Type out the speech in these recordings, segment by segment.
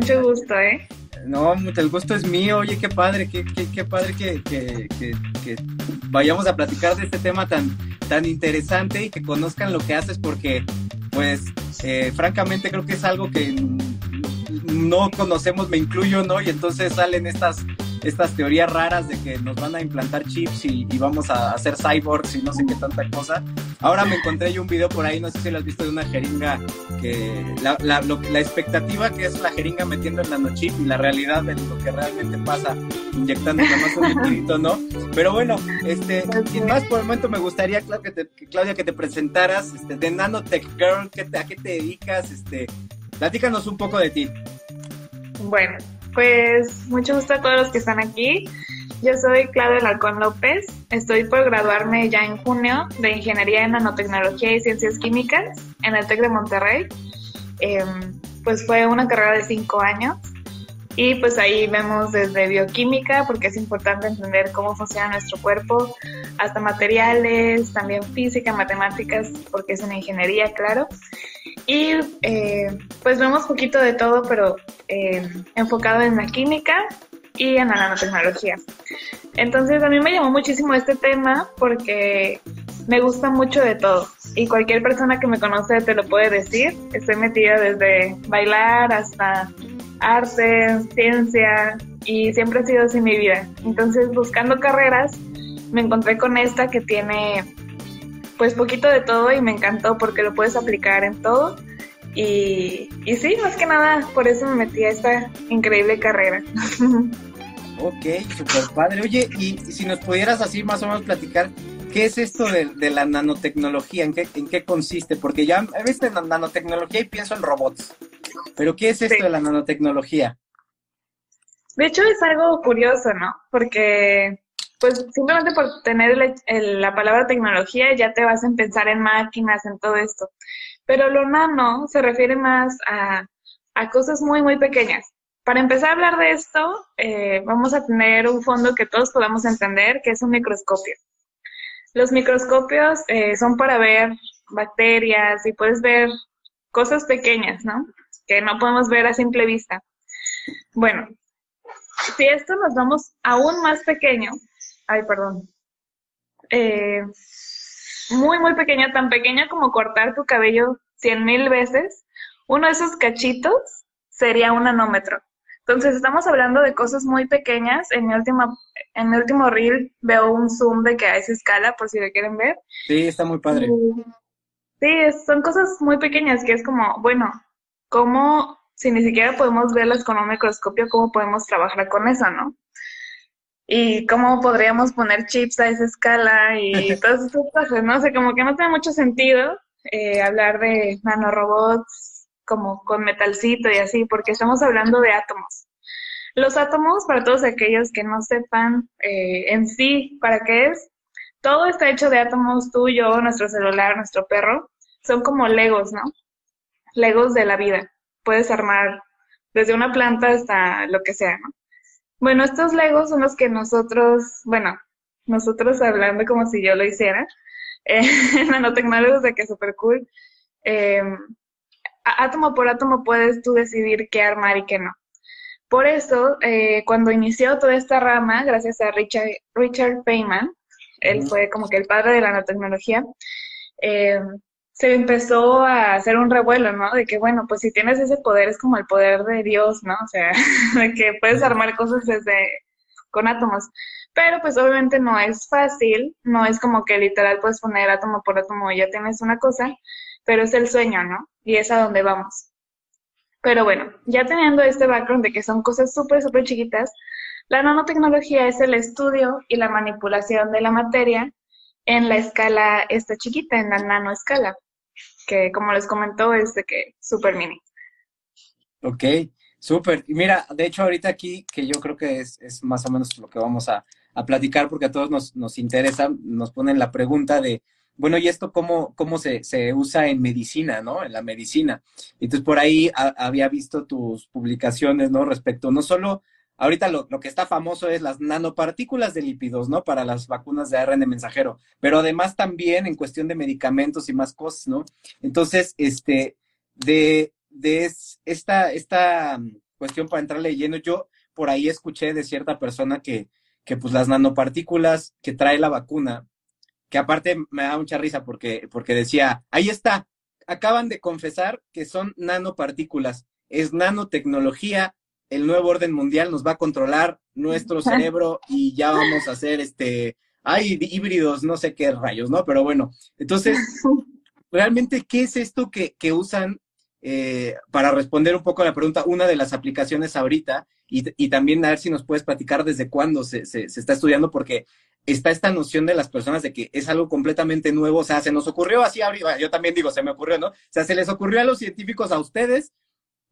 mucho gusto, ¿eh? No, el gusto es mío. Oye, qué padre, qué, qué, qué padre que, que, que, vayamos a platicar de este tema tan, tan interesante y que conozcan lo que haces porque, pues, eh, francamente creo que es algo que no conocemos, me incluyo, ¿no? Y entonces salen estas estas teorías raras de que nos van a implantar chips y, vamos a hacer cyborgs y no sé qué tanta cosa. Ahora me encontré yo un video por ahí, no sé si lo has visto, de una jeringa que la, la, la expectativa que es la jeringa metiendo el nanochip y la realidad de lo que realmente pasa inyectando más un liquidito, ¿no? Pero bueno, este, sin más por el momento me gustaría, Claudia, que te, Claudia, que te presentaras este, de Nanotech Girl, ¿qué ¿a qué te dedicas? Este, platícanos un poco de ti. Bueno, pues mucho gusto a todos los que están aquí. Yo soy Claudia Larcón López. Estoy por graduarme ya en junio de Ingeniería en Nanotecnología y Ciencias Químicas en el TEC de Monterrey. Em, pues fue una carrera de cinco años y pues ahí vemos desde bioquímica, porque es importante entender cómo funciona nuestro cuerpo, hasta materiales, también física, matemáticas, porque es una ingeniería, claro. Y eh, pues vemos poquito de todo, pero eh, enfocado en la química y en la nanotecnología. Entonces a mí me llamó muchísimo este tema porque me gusta mucho de todo y cualquier persona que me conoce te lo puede decir. Estoy metida desde bailar hasta arte, ciencia y siempre ha sido así mi vida. Entonces buscando carreras me encontré con esta que tiene pues poquito de todo y me encantó porque lo puedes aplicar en todo. Y, y sí, más que nada, por eso me metí a esta increíble carrera. Ok, super padre. Oye, y, si nos pudieras así más o menos platicar, ¿qué es esto de, la nanotecnología? ¿En qué, ¿En qué consiste? Porque ya he visto en nanotecnología y pienso en robots. Pero ¿qué es esto de la nanotecnología? De hecho, es algo curioso, ¿no? Porque pues simplemente por tener la palabra tecnología ya te vas a pensar en máquinas, en todo esto. Pero lo nano se refiere más a, cosas muy, muy pequeñas. Para empezar a hablar de esto, eh, vamos a tener un fondo que todos podamos entender, que es un microscopio. Los microscopios eh, son para ver bacterias y puedes ver cosas pequeñas, ¿no? Que no podemos ver a simple vista. Bueno, si esto nos vamos aún más pequeño, ay, perdón, eh, muy, muy pequeña, tan pequeña como cortar tu cabello cien mil veces, uno de esos cachitos sería un nanómetro. Entonces, estamos hablando de cosas muy pequeñas. En mi, última, en mi último reel veo un zoom de que a esa escala, por si lo quieren ver. Sí, está muy padre. Sí, son cosas muy pequeñas que es como, bueno, ¿cómo, si ni siquiera podemos verlas con un microscopio, cómo podemos trabajar con eso, no? y cómo podríamos poner chips a esa escala y todas esas cosas, ¿no? O sea, como que no tiene mucho sentido eh, hablar de nanorobots como con metalcito y así, porque estamos hablando de átomos. Los átomos, para todos aquellos que no sepan eh, en sí para qué es, todo está hecho de átomos, tú, yo, nuestro celular, nuestro perro, son como legos, ¿no? Legos de la vida. Puedes armar desde una planta hasta lo que sea, ¿no? Bueno, estos Legos son los que nosotros, bueno, nosotros hablando como si yo lo hiciera, eh, nanotecnólogos de que es súper cool, eh, átomo por átomo puedes tú decidir qué armar y qué no. Por eso, eh, cuando inició toda esta rama, gracias a Richard, Richard Feynman, él fue como que el padre de la nanotecnología, eh, se empezó a hacer un revuelo, ¿no? De que, bueno, pues si tienes ese poder es como el poder de Dios, ¿no? O sea, de que puedes armar cosas desde con átomos. Pero pues obviamente no es fácil, no es como que literal puedes poner átomo por átomo y ya tienes una cosa, pero es el sueño, ¿no? Y es a donde vamos. Pero bueno, ya teniendo este background de que son cosas súper, súper chiquitas, la nanotecnología es el estudio y la manipulación de la materia en la escala esta chiquita, en la nanoescala que como les comentó es de que súper mini. Ok, súper. Y mira, de hecho ahorita aquí, que yo creo que es, es más o menos lo que vamos a, a, platicar, porque a todos nos, nos interesa, nos ponen la pregunta de, bueno, ¿y esto cómo, cómo se, se usa en medicina, no? En la medicina. Entonces, por ahí había visto tus publicaciones, ¿no? Respecto no solo Ahorita lo, que está famoso es las nanopartículas de lípidos, ¿no? Para las vacunas de ARN mensajero, pero además también en cuestión de medicamentos y más cosas, ¿no? Entonces, este, de, de esta, esta cuestión para entrar leyendo, yo por ahí escuché de cierta persona que, que pues las nanopartículas que trae la vacuna, que aparte me da mucha risa porque, porque decía, ahí está, acaban de confesar que son nanopartículas, es nanotecnología, el nuevo orden mundial nos va a controlar nuestro cerebro y ya vamos a hacer este, hay híbridos, no sé qué rayos, ¿no? Pero bueno, entonces, realmente, ¿qué es esto que, que usan eh, para responder un poco a la pregunta, una de las aplicaciones ahorita y, y también a ver si nos puedes platicar desde cuándo se, se, se, está estudiando, porque está esta noción de las personas de que es algo completamente nuevo, o sea, se nos ocurrió así, yo también digo, se me ocurrió, ¿no? O sea, se les ocurrió a los científicos, a ustedes,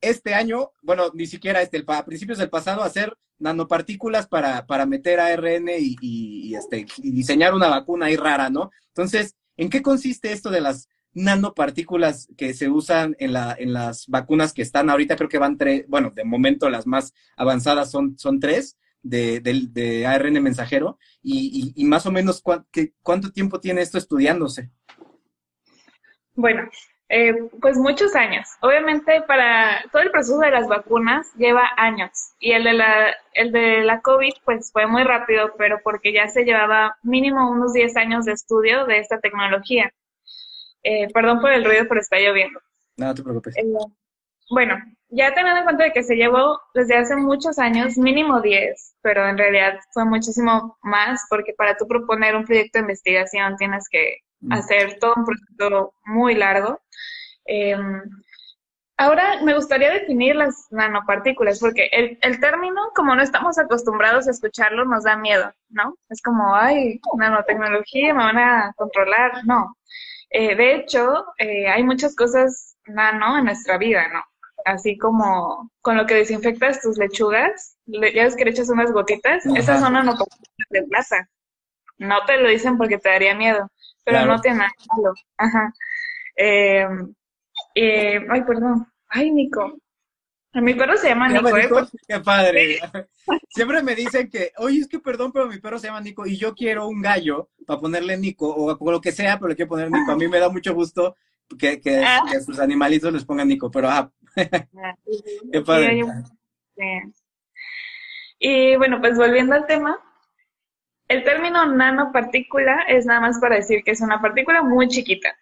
este año, bueno, ni siquiera este, a principios del pasado, hacer nanopartículas para, para meter ARN y, y, este, y diseñar una vacuna ahí rara, ¿no? Entonces, ¿en qué consiste esto de las nanopartículas que se usan en, la, en las vacunas que están ahorita, creo que van tres, bueno, de momento las más avanzadas son, son tres de, de, de ARN mensajero, y, y, más o menos cu que, cuánto tiempo tiene esto estudiándose. Bueno, eh, pues muchos años. Obviamente para todo el proceso de las vacunas lleva años y el de la, el de la COVID pues fue muy rápido, pero porque ya se llevaba mínimo unos 10 años de estudio de esta tecnología. Eh, perdón por el ruido, pero está lloviendo. No, te preocupes. Eh, bueno, ya teniendo en cuenta de que se llevó desde hace muchos años, mínimo 10, pero en realidad fue muchísimo más porque para tú proponer un proyecto de investigación tienes que. Hacer todo un proyecto muy largo. Eh, ahora me gustaría definir las nanopartículas porque el, el, término, como no estamos acostumbrados a escucharlo, nos da miedo, ¿no? Es como, ay, nanotecnología, me van a controlar. No, eh, de hecho, eh, hay muchas cosas nano en nuestra vida, ¿no? Así como con lo que desinfectas tus lechugas, ya ves que le echas unas gotitas, Ajá. esas son nanopartículas de plaza. No te lo dicen porque te daría miedo, pero claro. no tiene nada malo. Ajá. Eh, eh, ay, perdón. Ay, Nico. Mi perro se llama Nico, ¿eh? Qué padre. Siempre me dicen que, oye, es que perdón, pero mi perro se llama Nico y yo quiero un gallo para ponerle Nico o, lo que sea, pero le quiero poner Nico. A mí me da mucho gusto que, que, ah. que sus animalitos les pongan Nico, pero ah, qué padre. Y bueno, pues volviendo al tema, el término nanopartícula es nada más para decir que es una partícula muy chiquita.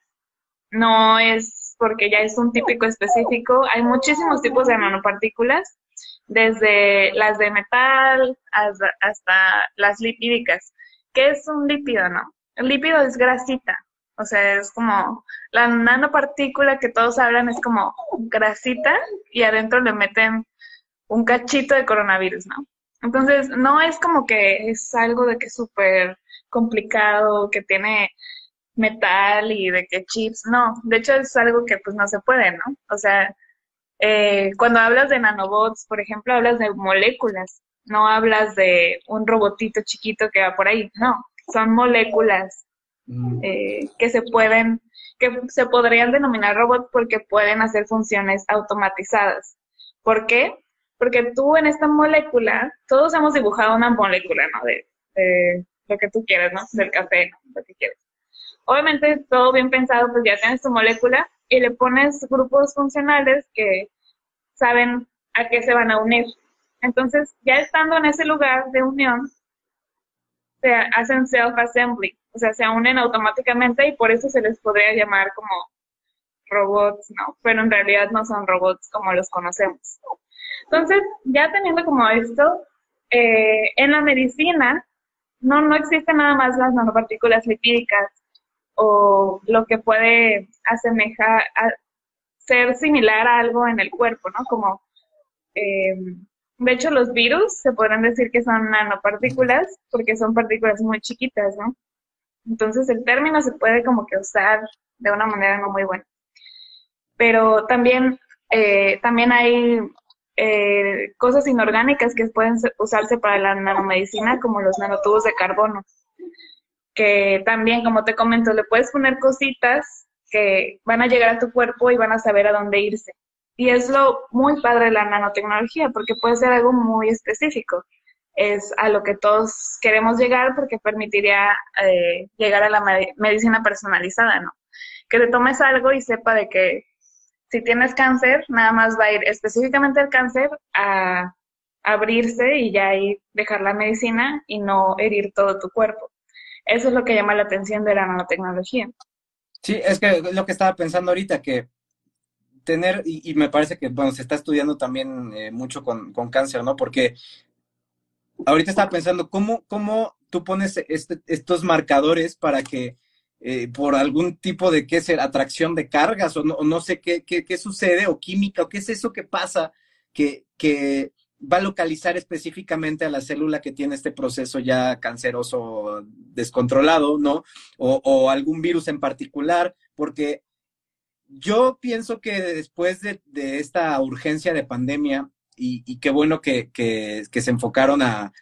No es porque ya es un típico específico. Hay muchísimos tipos de nanopartículas, desde las de metal hasta, hasta las lipídicas. ¿Qué es un lípido, no? El lípido es grasita, o sea, es como la nanopartícula que todos hablan es como grasita y adentro le meten un cachito de coronavirus, ¿no? Entonces, no es como que es algo de que es súper complicado, que tiene metal y de que chips, no, de hecho es algo que pues no se puede, ¿no? O sea, eh, cuando hablas de nanobots, por ejemplo, hablas de moléculas, no hablas de un robotito chiquito que va por ahí, no, son moléculas mm. eh, que se pueden, que se podrían denominar robots porque pueden hacer funciones automatizadas. ¿Por qué? Porque tú en esta molécula, todos hemos dibujado una molécula, ¿no? De, lo que tú quieras, ¿no? Del café, ¿no? Lo que quieres obviamente todo bien pensado, pues ya tienes tu molécula y le pones grupos funcionales que saben a qué se van a unir. Entonces, ya estando en ese lugar de unión, se hacen self-assembly, o sea, se unen automáticamente y por eso se les podría llamar como robots, ¿no? Pero en realidad no son robots como los conocemos. Entonces, ya teniendo como esto, eh, en la medicina no, no existen nada más las nanopartículas lipídicas o lo que puede asemejar, ser similar a algo en el cuerpo, ¿no? Como, eh, de hecho, los virus se podrán decir que son nanopartículas porque son partículas muy chiquitas, ¿no? Entonces el término se puede como que usar de una manera no muy buena. Pero también, eh, también hay eh, cosas inorgánicas que pueden usarse para la nanomedicina, como los nanotubos de carbono que también, como te comento, le puedes poner cositas que van a llegar a tu cuerpo y van a saber a dónde irse. Y es lo muy padre de la nanotecnología, porque puede ser algo muy específico. Es a lo que todos queremos llegar porque permitiría eh, llegar a la medicina personalizada, ¿no? Que te tomes algo y sepa de que si tienes cáncer, nada más va a ir específicamente el cáncer a abrirse y ya ahí dejar la medicina y no herir todo tu cuerpo. Eso es lo que llama la atención de la nanotecnología. Sí, es que lo que estaba pensando ahorita, que tener, y, me parece que, bueno, se está estudiando también eh, mucho con, cáncer, ¿no? Porque ahorita estaba pensando, ¿cómo, cómo tú pones este, estos marcadores para que eh, por algún tipo de, qué ser, atracción de cargas o no, no sé qué, qué, qué, sucede o química o qué es eso que pasa que, que va a localizar específicamente a la célula que tiene este proceso ya canceroso descontrolado, ¿no? O, algún virus en particular, porque yo pienso que después de, esta urgencia de pandemia, y, qué bueno que, se enfocaron a,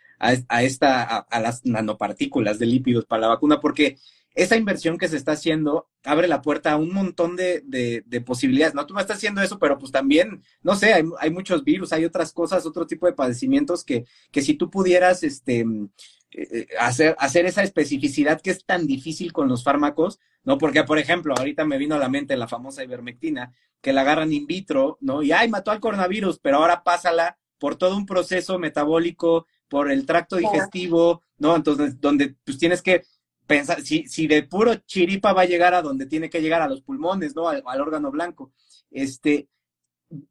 esta, a, las nanopartículas de lípidos para la vacuna, porque esa inversión que se está haciendo abre la puerta a un montón de, de, posibilidades. No, tú me estás haciendo eso, pero pues también, no sé, hay, hay, muchos virus, hay otras cosas, otro tipo de padecimientos que, que si tú pudieras este, eh, eh, hacer, hacer esa especificidad que es tan difícil con los fármacos, ¿no? Porque, por ejemplo, ahorita me vino a la mente la famosa ivermectina, que la agarran in vitro, ¿no? Y, ay, mató al coronavirus, pero ahora pásala por todo un proceso metabólico, por el tracto digestivo, ¿no? Entonces, donde pues tienes que pensar, si, si de puro chiripa va a llegar a donde tiene que llegar, a los pulmones, ¿no? Al, órgano blanco. Este,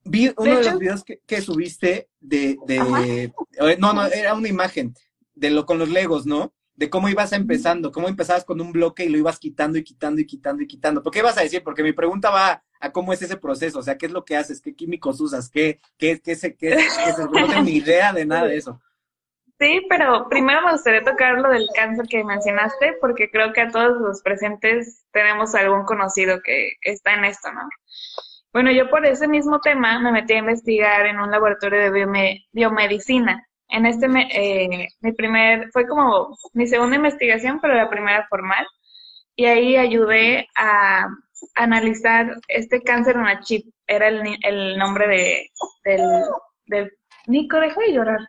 vi uno de, los videos que, subiste de, de eh, no, no, era una imagen de lo con los legos, ¿no? De cómo ibas empezando, cómo empezabas con un bloque y lo ibas quitando y quitando y quitando y quitando. ¿Por qué ibas a decir? Porque mi pregunta va a cómo es ese proceso, o sea, qué es lo que haces, qué químicos usas, qué, qué, qué, qué, qué, qué no tengo ni idea de nada de eso. Sí, pero primero me gustaría tocar lo del cáncer que mencionaste, porque creo que a todos los presentes tenemos algún conocido que está en esto, ¿no? Bueno, yo por ese mismo tema me metí a investigar en un laboratorio de biomedicina. En este, eh, mi primer, fue como mi segunda investigación, pero la primera formal. Y ahí ayudé a analizar este cáncer en la chip. Era el, el nombre de, del, del... Nico, deja de llorar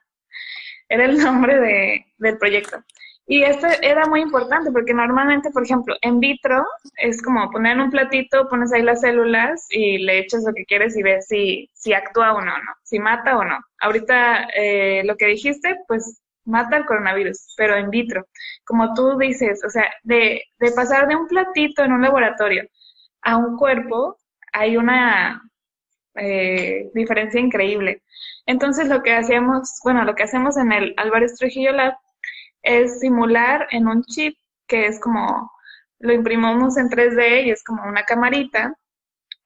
era el nombre de, del proyecto. Y esto era muy importante porque normalmente, por ejemplo, en vitro es como poner un platito, pones ahí las células y le echas lo que quieres y ves si, si actúa o no, ¿no? Si mata o no. Ahorita eh, lo que dijiste, pues mata el coronavirus, pero en vitro. Como tú dices, o sea, de, de pasar de un platito en un laboratorio a un cuerpo, hay una eh, diferencia increíble. Entonces lo que hacíamos, bueno, lo que hacemos en el Álvarez Trujillo Lab es simular en un chip que es como, lo imprimimos en 3D y es como una camarita,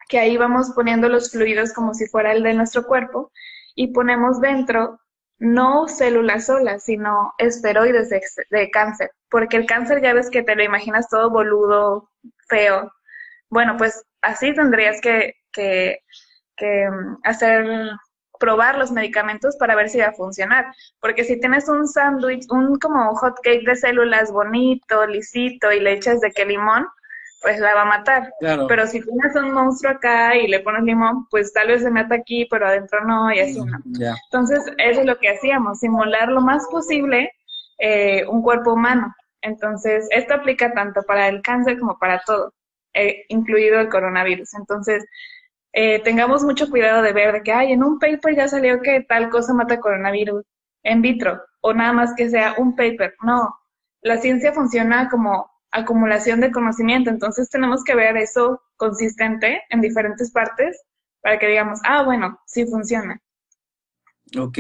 que ahí vamos poniendo los fluidos como si fuera el de nuestro cuerpo y ponemos dentro no células solas, sino esteroides de, cáncer, porque el cáncer ya ves que te lo imaginas todo boludo, feo. Bueno, pues así tendrías que, que, que mm, hacer probar los medicamentos para ver si va a funcionar. Porque si tienes un sándwich, un como hot cake de células bonito, lisito y le echas de que limón, pues la va a matar. Pero si tienes un monstruo acá y le pones limón, pues tal vez se mata aquí, pero adentro no, y así no. Entonces, eso es lo que hacíamos, simular lo más posible eh, un cuerpo humano. Entonces, esto aplica tanto para el cáncer como para todo, eh, incluido el coronavirus. Entonces, eh, tengamos mucho cuidado de ver de que, ay, en un paper ya salió que tal cosa mata coronavirus en vitro, o nada más que sea un paper. No, la ciencia funciona como acumulación de conocimiento, entonces tenemos que ver eso consistente en diferentes partes para que digamos, ah, bueno, sí funciona. Ok,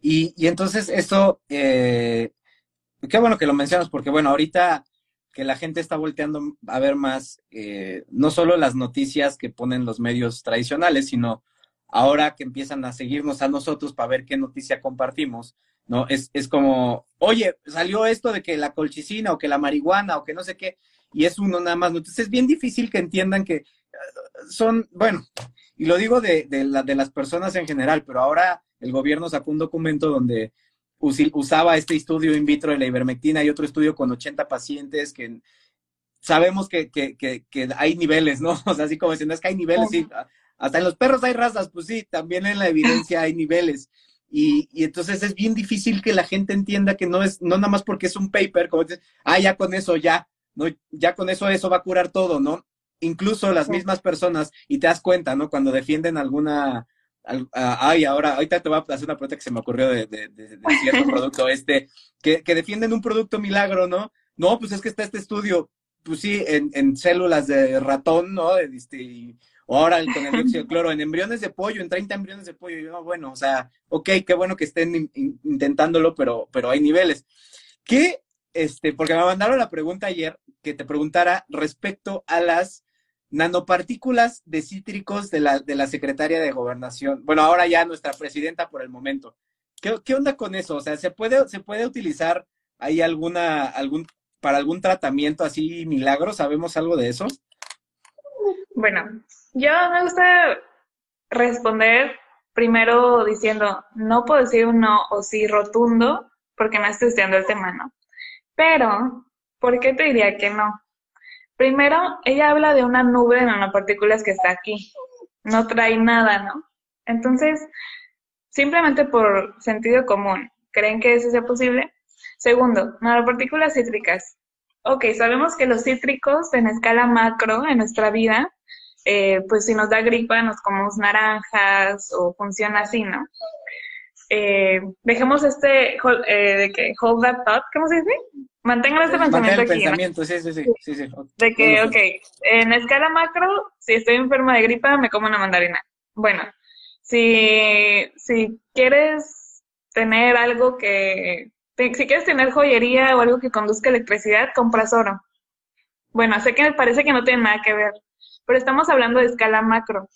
y, y entonces esto, eh, qué bueno que lo mencionas, porque bueno, ahorita que la gente está volteando a ver más eh, no solo las noticias que ponen los medios tradicionales, sino ahora que empiezan a seguirnos a nosotros para ver qué noticia compartimos, ¿no? Es, es como, oye, salió esto de que la colchicina o que la marihuana o que no sé qué, y es uno nada más. Entonces es bien difícil que entiendan que eh, son, bueno, y lo digo de, de, la, de las personas en general, pero ahora el gobierno sacó un documento donde usaba este estudio in vitro de la ivermectina y otro estudio con 80 pacientes que sabemos que, que, que, hay niveles, ¿no? O sea, así como diciendo, es que hay niveles, sí, hasta en los perros hay razas, pues sí, también en la evidencia hay niveles. Y, y, entonces es bien difícil que la gente entienda que no es, no nada más porque es un paper, como dices, ah, ya con eso, ya, no, ya con eso, eso va a curar todo, ¿no? incluso las mismas personas, y te das cuenta, ¿no? Cuando defienden alguna, ay, ahora, ahorita te voy a hacer una pregunta que se me ocurrió de, de, cierto producto este, que, que, defienden un producto milagro, ¿no? No, pues es que está este estudio, pues sí, en, en células de ratón, ¿no? Este, o ahora con el dióxido de cloro, en embriones de pollo, en 30 embriones de pollo. yo, bueno, o sea, ok, qué bueno que estén intentándolo, pero, pero hay niveles. ¿Qué, este, porque me mandaron la pregunta ayer que te preguntara respecto a las nanopartículas de cítricos de la, de la secretaria de Gobernación. Bueno, ahora ya nuestra presidenta por el momento. ¿Qué, onda con eso? O sea, ¿se puede, ¿se puede utilizar ahí alguna, algún, para algún tratamiento así milagro? ¿Sabemos algo de eso? Bueno, yo me gusta responder primero diciendo, no puedo decir un no o sí rotundo porque no estoy estudiando el tema, ¿no? Pero, ¿por qué te diría que no? Primero, ella habla de una nube de nanopartículas que está aquí. No trae nada, ¿no? Entonces, simplemente por sentido común, ¿creen que eso sea posible? Segundo, nanopartículas cítricas. Ok, sabemos que los cítricos en escala macro en nuestra vida eh, pues si nos da gripa nos comemos naranjas o funciona así, ¿no? Eh, dejemos este eh, de que hold that thought, ¿cómo se dice? Mantengan este pensamiento aquí. pensamiento, sí, sí, sí, sí, De que, ok, en escala macro, si estoy enferma de gripa, me como una mandarina. Bueno, si, si quieres tener algo que, si quieres tener joyería o algo que conduzca electricidad, compras oro. Bueno, sé que me parece que no tiene nada que ver, pero estamos hablando de escala macro.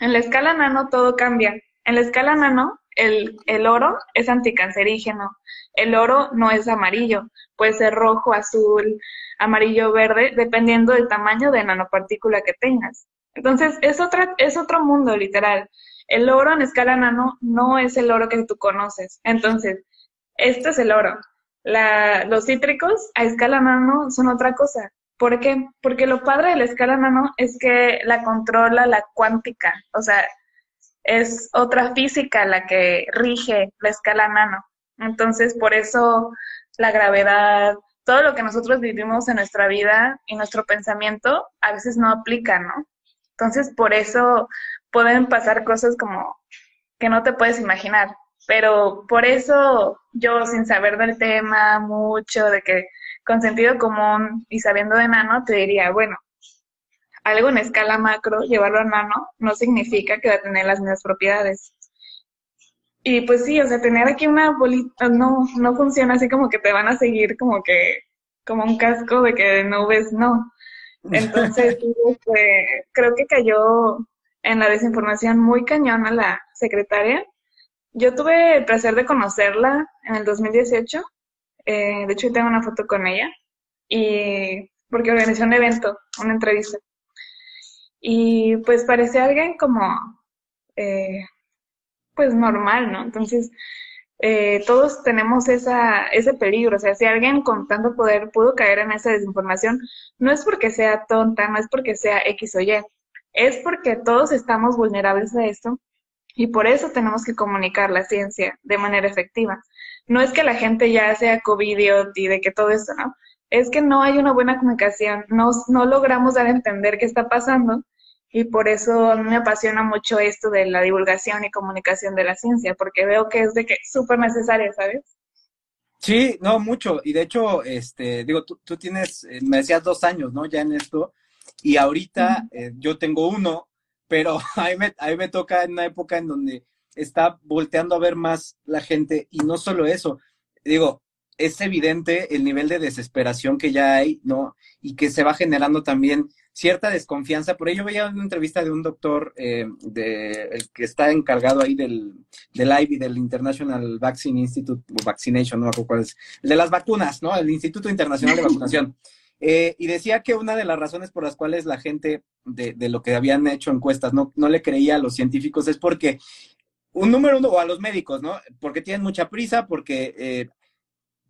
En la escala nano todo cambia. En la escala nano, el, el oro es anticancerígeno. El oro no es amarillo, puede ser rojo, azul, amarillo, verde, dependiendo del tamaño de nanopartícula que tengas. Entonces, es, otra, es otro mundo, literal. El oro en escala nano no es el oro que tú conoces. Entonces, este es el oro. La, los cítricos a escala nano son otra cosa. ¿Por qué? Porque lo padre de la escala nano es que la controla la cuántica, o sea, es otra física la que rige la escala nano. Entonces, por eso la gravedad, todo lo que nosotros vivimos en nuestra vida y nuestro pensamiento a veces no aplica, ¿no? Entonces, por eso pueden pasar cosas como que no te puedes imaginar. Pero por eso yo, sin saber del tema mucho, de que con sentido común y sabiendo de nano, te diría, bueno, algo en escala macro, llevarlo a nano, no significa que va a tener las mismas propiedades. Y pues sí, o sea, tener aquí una bolita no, no funciona así como que te van a seguir como que, como un casco de que no ves, no. Entonces, creo que cayó en la desinformación muy cañón a la secretaria. Yo tuve el placer de conocerla en el 2018 eh, de hecho, tengo una foto con ella. Y porque organizó un evento, una entrevista. Y pues parece alguien como, eh, pues normal, ¿no? Entonces, eh, todos tenemos esa, ese peligro. O sea, si alguien con tanto poder pudo caer en esa desinformación, no es porque sea tonta, no es porque sea X o Y, es porque todos estamos vulnerables a esto y por eso tenemos que comunicar la ciencia de manera efectiva no es que la gente ya sea covidiot y de que todo esto, ¿no? Es que no hay una buena comunicación, no, no logramos dar a entender qué está pasando y por eso a mí me apasiona mucho esto de la divulgación y comunicación de la ciencia, porque veo que es de que súper necesaria, ¿sabes? Sí, no, mucho. Y de hecho, este, digo, tú, tú tienes, eh, me decías dos años, ¿no? Ya en esto. Y ahorita eh, yo tengo uno, pero a mí, me, a mí me toca en una época en donde está volteando a ver más la gente y no solo eso, digo, es evidente el nivel de desesperación que ya hay, ¿no? Y que se va generando también cierta desconfianza. Por ello veía una entrevista de un doctor eh, de, el que está encargado ahí del, del IVI, del International Vaccine Institute, o Vaccination, no me acuerdo cuál es, el de las vacunas, ¿no? El Instituto Internacional de Vacunación. Eh, y decía que una de las razones por las cuales la gente de, de, lo que habían hecho encuestas no, no le creía a los científicos es porque un número uno, o a los médicos, ¿no? Porque tienen mucha prisa, porque eh,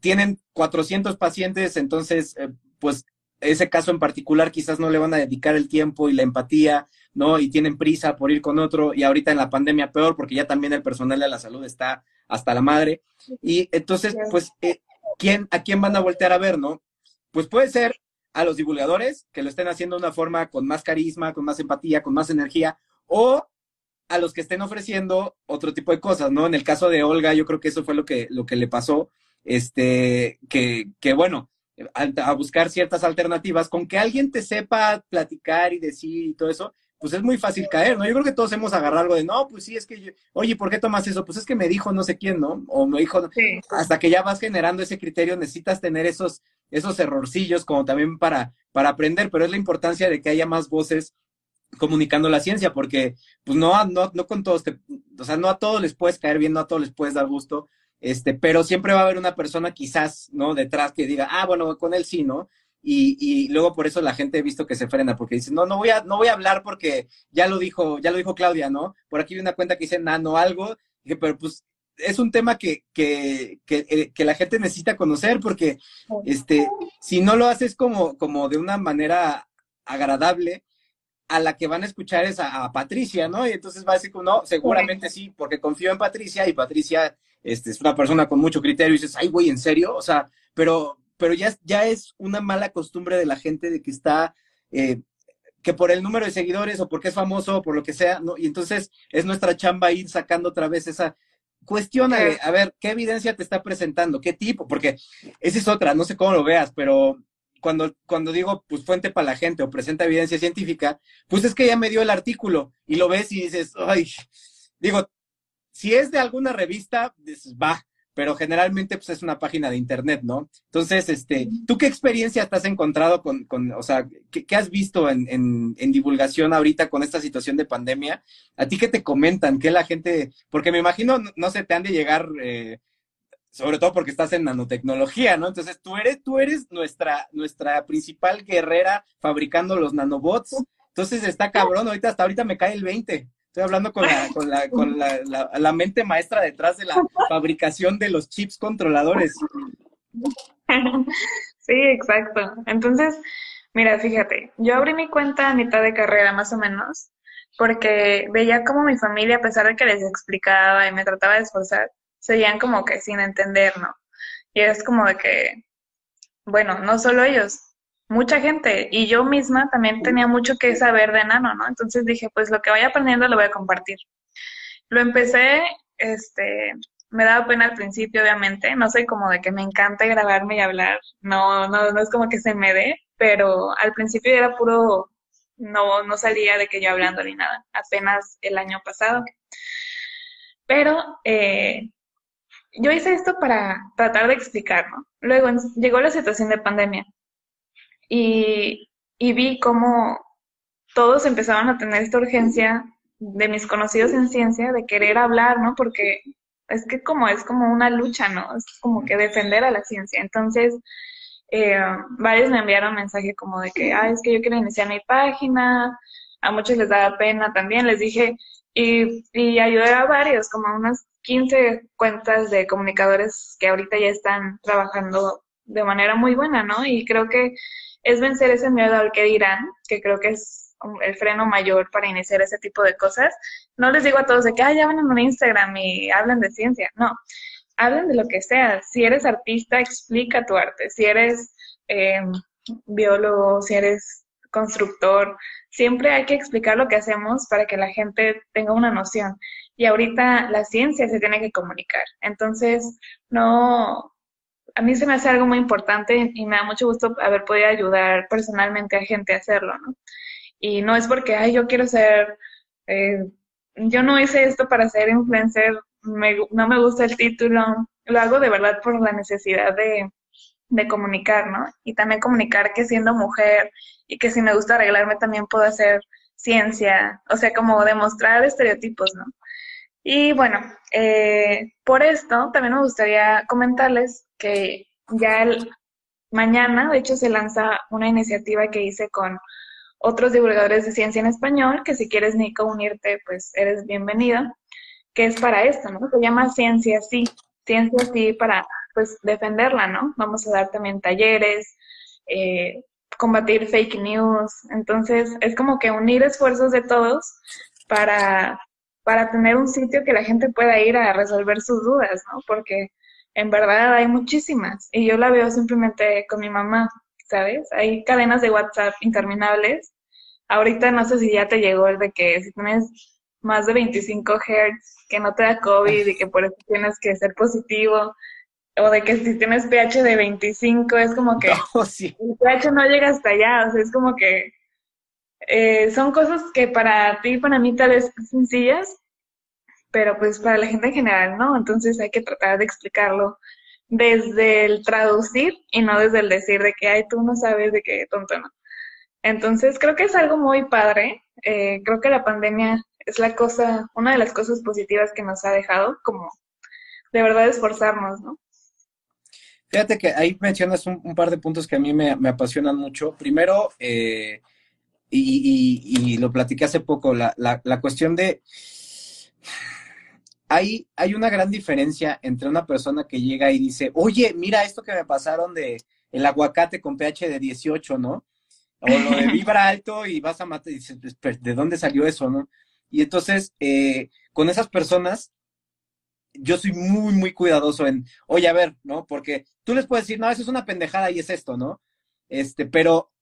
tienen 400 pacientes, entonces, eh, pues ese caso en particular quizás no le van a dedicar el tiempo y la empatía, ¿no? Y tienen prisa por ir con otro, y ahorita en la pandemia peor, porque ya también el personal de la salud está hasta la madre. Y entonces, pues, eh, ¿quién, ¿a quién van a voltear a ver, no? Pues puede ser a los divulgadores que lo estén haciendo de una forma con más carisma, con más empatía, con más energía, o a los que estén ofreciendo otro tipo de cosas, ¿no? En el caso de Olga, yo creo que eso fue lo que, lo que le pasó, este, que, que bueno, a, buscar ciertas alternativas, con que alguien te sepa platicar y decir y todo eso, pues es muy fácil caer, ¿no? Yo creo que todos hemos agarrado algo de, no, pues sí, es que, yo, oye, ¿por qué tomas eso? Pues es que me dijo no sé quién, ¿no? O me dijo, hasta que ya vas generando ese criterio, necesitas tener esos, esos errorcillos como también para, para aprender, pero es la importancia de que haya más voces comunicando la ciencia, porque pues no, no, no con todos, te, o sea, no a todos les puedes caer bien, no a todos les puedes dar gusto, este, pero siempre va a haber una persona quizás, ¿no? Detrás que diga, ah, bueno, con él sí, ¿no? Y, y luego por eso la gente he visto que se frena, porque dice, no, no voy a, no voy a hablar porque ya lo dijo, ya lo dijo Claudia, ¿no? Por aquí hay una cuenta que dice nano algo, pero pues es un tema que, que, que, eh, que, la gente necesita conocer, porque este, si no lo haces como, como de una manera agradable, a la que van a escuchar es a, Patricia, ¿no? Y entonces va a decir, no, seguramente sí, porque confío en Patricia y Patricia este, es una persona con mucho criterio y dices, ay, güey, ¿en serio? O sea, pero, pero ya, ya es una mala costumbre de la gente de que está, eh, que por el número de seguidores o porque es famoso o por lo que sea, ¿no? Y entonces es nuestra chamba ir sacando otra vez esa, cuestión a ver, ¿qué evidencia te está presentando? ¿Qué tipo? Porque esa es otra, no sé cómo lo veas, pero cuando, cuando digo, pues fuente para la gente o presenta evidencia científica, pues es que ya me dio el artículo y lo ves y dices, ay, digo, si es de alguna revista, dices, va, pero generalmente pues es una página de internet, ¿no? Entonces, este, ¿tú qué experiencia te has encontrado con, con o sea, qué, has visto en, en, divulgación ahorita con esta situación de pandemia? ¿A ti qué te comentan? ¿Qué la gente, porque me imagino, no, sé, te han de llegar eh, sobre todo porque estás en nanotecnología, ¿no? Entonces tú eres, tú eres nuestra, nuestra principal guerrera fabricando los nanobots. Entonces está cabrón, ahorita hasta ahorita me cae el 20. Estoy hablando con la, con la, con la, la, mente maestra detrás de la fabricación de los chips controladores. Sí, exacto. Entonces, mira, fíjate, yo abrí mi cuenta a mitad de carrera más o menos, porque veía como mi familia, a pesar de que les explicaba y me trataba de esforzar, seguían como que sin entender, ¿no? Y es como de que, bueno, no solo ellos, mucha gente y yo misma también tenía mucho que saber de nano, ¿no? Entonces dije, pues lo que vaya aprendiendo lo voy a compartir. Lo empecé, este, me daba pena al principio, obviamente, no soy como de que me encanta grabarme y hablar, no, no, no es como que se me dé, pero al principio era puro, no, no salía de que yo hablando ni nada, apenas el año pasado. Pero eh, yo hice esto para tratar de explicar, ¿no? Luego llegó la situación de pandemia y, vi cómo todos empezaban a tener esta urgencia de mis conocidos en ciencia de querer hablar, ¿no? Porque es que como es como una lucha, ¿no? Es como que defender a la ciencia. Entonces, eh, varios me enviaron mensaje como de que, ah, es que yo quiero iniciar mi página, a muchos les daba pena también, les dije, y, y ayudé a varios, como a unas 15 cuentas de comunicadores que ahorita ya están trabajando de manera muy buena, ¿no? Y creo que es vencer ese miedo al que dirán, que creo que es el freno mayor para iniciar ese tipo de cosas. No les digo a todos de que, ah, ya van en un Instagram y hablan de ciencia. No, hablen de lo que sea. Si eres artista, explica tu arte. Si eres eh, biólogo, si eres constructor, siempre hay que explicar lo que hacemos para que la gente tenga una noción. Y ahorita la ciencia se tiene que comunicar. Entonces, no, a mí se me hace algo muy importante y me da mucho gusto haber podido ayudar personalmente a gente a hacerlo, ¿no? Y no es porque, ay, yo quiero ser, eh, yo no hice esto para ser influencer, no me gusta el título, lo hago de verdad por la necesidad de, de comunicar, ¿no? Y también comunicar que siendo mujer y que si me gusta arreglarme también puedo hacer ciencia, o sea, como demostrar estereotipos, ¿no? Y bueno, eh, por esto también me gustaría comentarles que ya el, mañana, de hecho, se lanza una iniciativa que hice con otros divulgadores de ciencia en español, que si quieres, Nico, unirte, pues eres bienvenido, que es para esto, ¿no? Se llama Ciencia Sí, Ciencia Sí para, pues, defenderla, ¿no? Vamos a dar también talleres, eh, combatir fake news, entonces es como que unir esfuerzos de todos para para tener un sitio que la gente pueda ir a resolver sus dudas, ¿no? Porque en verdad hay muchísimas y yo la veo simplemente con mi mamá. ¿sabes? Hay cadenas de WhatsApp interminables. Ahorita no sé si ya te llegó el de que si tienes más de 25 Hz, que no te da COVID y que por eso tienes que ser positivo, o de que si tienes pH de 25, es como que el pH no llega hasta allá, o sea, es como que eh, son cosas que para ti y para mí tal vez sencillas, pero pues para la gente en general no, entonces hay que tratar de explicarlo desde el traducir y no desde el decir de que, ay, tú no sabes de qué tonto no. Entonces creo que es algo muy padre, eh, creo que la pandemia es la cosa, una de las cosas positivas que nos ha dejado, como de verdad esforzarnos, ¿no? Fíjate que ahí mencionas un, par de puntos que a mí me, apasionan mucho. Primero, eh, y, lo platiqué hace poco, la, la, cuestión de... Hay, hay una gran diferencia entre una persona que llega y dice, oye, mira esto que me pasaron de el aguacate con pH de 18, ¿no? O lo de vibra alto y vas a matar, y dices, ¿de dónde salió eso, no? Y entonces, eh, con esas personas, yo soy muy, muy cuidadoso en, oye, a ver, ¿no? Porque tú les puedes decir, no, eso es una pendejada y es esto, ¿no? Este, pero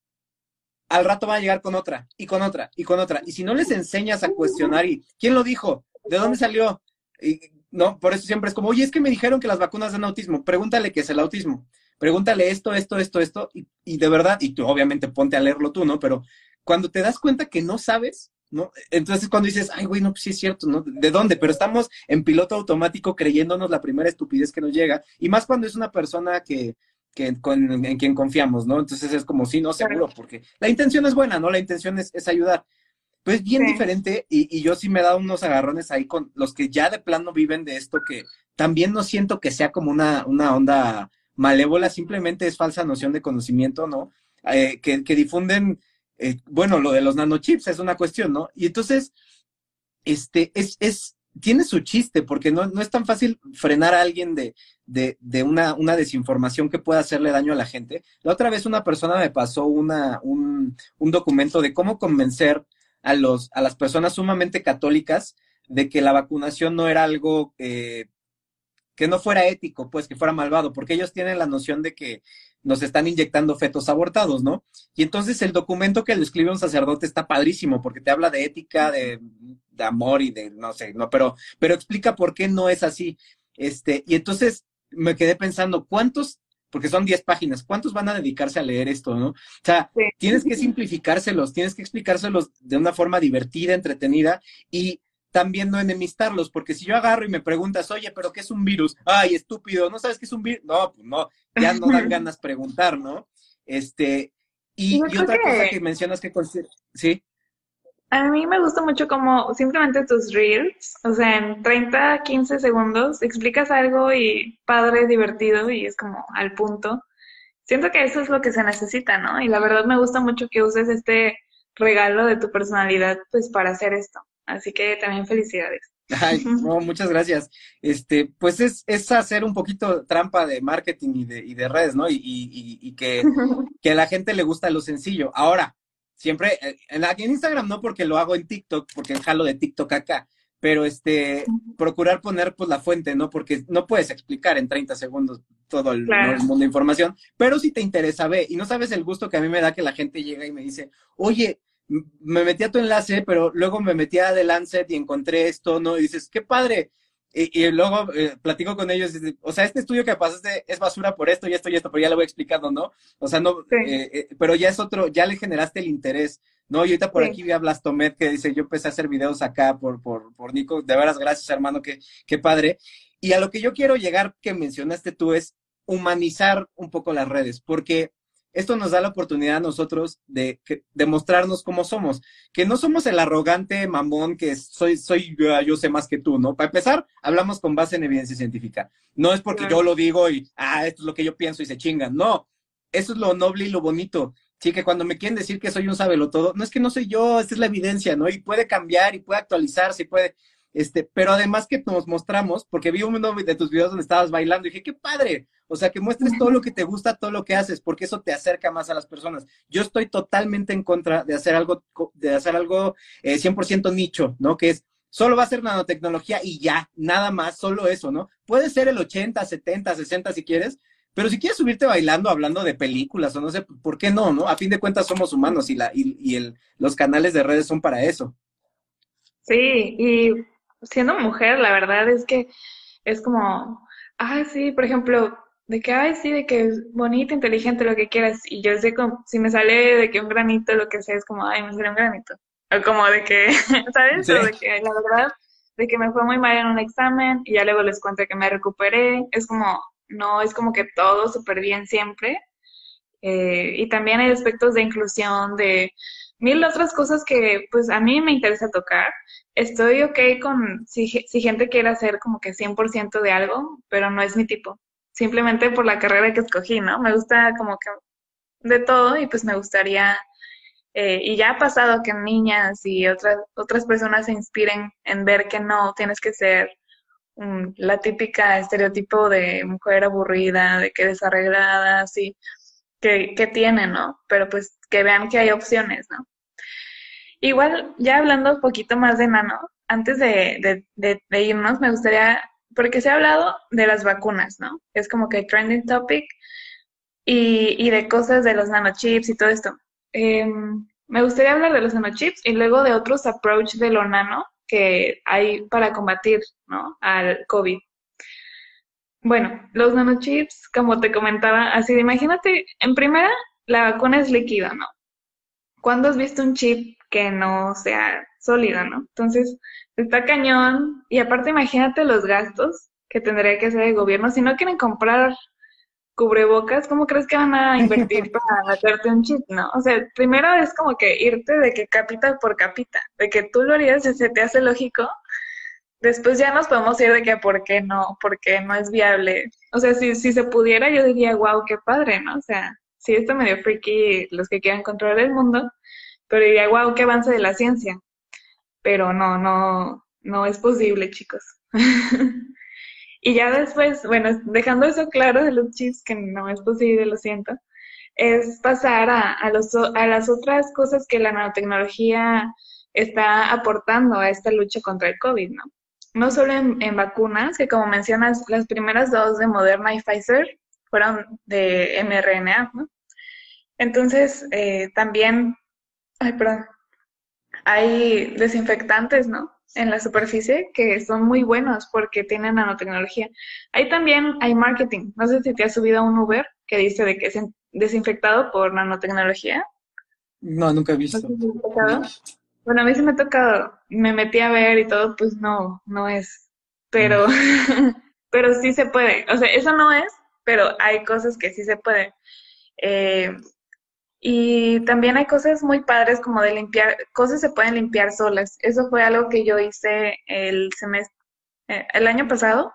al rato va a llegar con otra, y con otra, y con otra. Y si no les enseñas a cuestionar, y ¿quién lo dijo? ¿De dónde salió? Y, no, por eso siempre es como, oye, es que me dijeron que las vacunas dan autismo. Pregúntale qué es el autismo. Pregúntale esto, esto, esto, esto, y, y de verdad, y tú obviamente ponte a leerlo tú, ¿no? Pero cuando te das cuenta que no sabes, ¿no? Entonces cuando dices, ay, güey, no, pues sí es cierto, ¿no? ¿De dónde? Pero estamos en piloto automático creyéndonos la primera estupidez que nos llega, y más cuando es una persona que, que con, en quien confiamos, ¿no? Entonces es como, sí, no, seguro, porque la intención es buena, ¿no? La intención es, es ayudar. Pues bien diferente, y, y, yo sí me he dado unos agarrones ahí con los que ya de plano viven de esto, que también no siento que sea como una, una onda malévola, simplemente es falsa noción de conocimiento, ¿no? Eh, que, que difunden eh, bueno, lo de los nanochips es una cuestión, ¿no? Y entonces, este, es, es, tiene su chiste, porque no, no es tan fácil frenar a alguien de, de, de una, una, desinformación que pueda hacerle daño a la gente. La otra vez una persona me pasó una, un, un documento de cómo convencer a, los, a las personas sumamente católicas de que la vacunación no era algo eh, que no fuera ético, pues que fuera malvado, porque ellos tienen la noción de que nos están inyectando fetos abortados, ¿no? Y entonces el documento que le escribe un sacerdote está padrísimo, porque te habla de ética, de, amor y de, no sé, no, pero, pero explica por qué no es así. Este, y entonces me quedé pensando, ¿cuántos porque son 10 páginas. ¿Cuántos van a dedicarse a leer esto, no? O sea, tienes que simplificárselos, tienes que explicárselos de una forma divertida, entretenida y también no enemistarlos, porque si yo agarro y me preguntas, oye, pero ¿qué es un virus? Ay, estúpido, ¿no sabes qué es un virus? No, pues no, ya no dan ganas preguntar, ¿no? Este, y, otra cosa que mencionas que sí. A mí me gusta mucho como simplemente tus reels, o sea, en 30, 15 segundos explicas algo y padre, divertido y es como al punto. Siento que eso es lo que se necesita, ¿no? Y la verdad me gusta mucho que uses este regalo de tu personalidad pues para hacer esto. Así que también felicidades. Ay, no, muchas gracias. Este, pues es, es hacer un poquito trampa de marketing y de, y de redes, ¿no? Y, y, y que, que, a la gente le gusta lo sencillo. Ahora, siempre, eh, en, en Instagram no porque lo hago en TikTok, porque jalo de TikTok acá, pero este, procurar poner pues la fuente, ¿no? Porque no puedes explicar en 30 segundos todo el, el, mundo de información, pero si te interesa, ve, y no sabes el gusto que a mí me da que la gente llega y me dice, oye, me metí a tu enlace, pero luego me metí a The Lancet y encontré esto, ¿no? Y dices, qué padre. Y, luego eh, platico con ellos, y, o sea, este estudio que pasaste es basura por esto y esto y esto, pero ya lo voy explicando, ¿no? O sea, no, eh, eh, pero ya es otro, ya le generaste el interés, ¿no? Y ahorita por aquí vi a Blastomet que dice, yo empecé a hacer videos acá por, por, por Nico, de veras, gracias hermano, qué, qué padre. Y a lo que yo quiero llegar, que mencionaste tú, es humanizar un poco las redes, porque esto nos da la oportunidad a nosotros de, mostrarnos cómo somos, que no somos el arrogante mamón que soy, soy yo, sé más que tú, ¿no? Para empezar, hablamos con base en evidencia científica. No es porque yo lo digo y, ah, esto es lo que yo pienso y se chingan. No, eso es lo noble y lo bonito. Sí, que cuando me quieren decir que soy un todo, no es que no soy yo, esta es la evidencia, ¿no? Y puede cambiar y puede actualizarse y puede, este, pero además que nos mostramos, porque vi uno de tus videos donde estabas bailando y dije, qué padre, o sea, que muestres todo lo que te gusta, todo lo que haces, porque eso te acerca más a las personas. Yo estoy totalmente en contra de hacer algo, de hacer algo eh, 100% nicho, ¿no? Que es, solo va a ser nanotecnología y ya, nada más, solo eso, ¿no? Puede ser el 80, 70, 60 si quieres, Pero si quieres subirte bailando, hablando de películas o no sé, ¿por qué no? ¿No? A fin de cuentas somos humanos y, la, y, y el, los canales de redes son para eso. Sí, y siendo mujer, la verdad es que es como, ah, sí, por ejemplo, de que, ay, sí, de que es bonita, inteligente, lo que quieras, y yo sé como, si me sale de que un granito, lo que sea, es como, ay, me sale un granito, o como de que, ¿sabes? O de que, la verdad, de que me fue muy mal en un examen, y ya luego les cuento que me recuperé, es como, no es como que todo súper bien siempre, eh, y también hay aspectos de inclusión, de mil otras cosas que pues a mí me interesa tocar. Estoy ok con si, si gente quiere hacer como que 100% de algo, pero no es mi tipo. Simplemente por la carrera que escogí, ¿no? Me gusta como que de todo y pues me gustaría, eh, y ya ha pasado que niñas y otras, otras personas se inspiren en ver que no tienes que ser la típica estereotipo de mujer aburrida, de que desarreglada, así que, que tiene, ¿no? Pero pues que vean que hay opciones, ¿no? Igual, ya hablando un poquito más de nano, antes de, de, irnos, me gustaría, porque se ha hablado de las vacunas, ¿no? Es como que trending topic y, y de cosas de los nanochips y todo esto. Em, me gustaría hablar de los nanochips y luego de otros approach de lo nano que hay para combatir, ¿no? Al COVID. Bueno, los nanochips, como te comentaba, así de imagínate, en primera, la vacuna es líquida, ¿no? ¿Cuándo has visto un chip que no sea sólido, no? Entonces, está cañón. Y aparte, imagínate los gastos que tendría que hacer el gobierno. Si no quieren comprar cubrebocas, ¿cómo crees que van a invertir para hacerte un chip, no? O sea, primero es como que irte de que capita por capita, de que tú lo harías y se te hace lógico, Después ya nos podemos ir de que por qué no, porque no es viable. O sea, si, si se pudiera, yo diría, wow, qué padre, ¿no? O sea, sí está medio freaky los que quieran controlar el mundo, pero diría, wow, qué avance de la ciencia. Pero no, no, no es posible, chicos. y ya después, bueno, dejando eso claro de los chips, que no es posible, lo siento, es pasar a, a, los, a las otras cosas que la nanotecnología está aportando a esta lucha contra el COVID, ¿no? No solo en, vacunas, que como mencionas, las primeras dos de Moderna y Pfizer fueron de mRNA, ¿no? Entonces, eh, también, ay, perdón, hay desinfectantes, ¿no? En la superficie que son muy buenos porque tienen nanotecnología. Ahí también hay marketing. No sé si te has subido a un Uber que dice de que es desinfectado por nanotecnología. No, nunca he visto. Bueno, a mí sí me ha tocado, me metí a ver y todo, pues no, no es. Pero, pero sí se puede. O sea, eso no es, pero hay cosas que sí se pueden. Eh, y también hay cosas muy padres como de limpiar, cosas se pueden limpiar solas. Eso fue algo que yo hice el semestre, eh, el año pasado.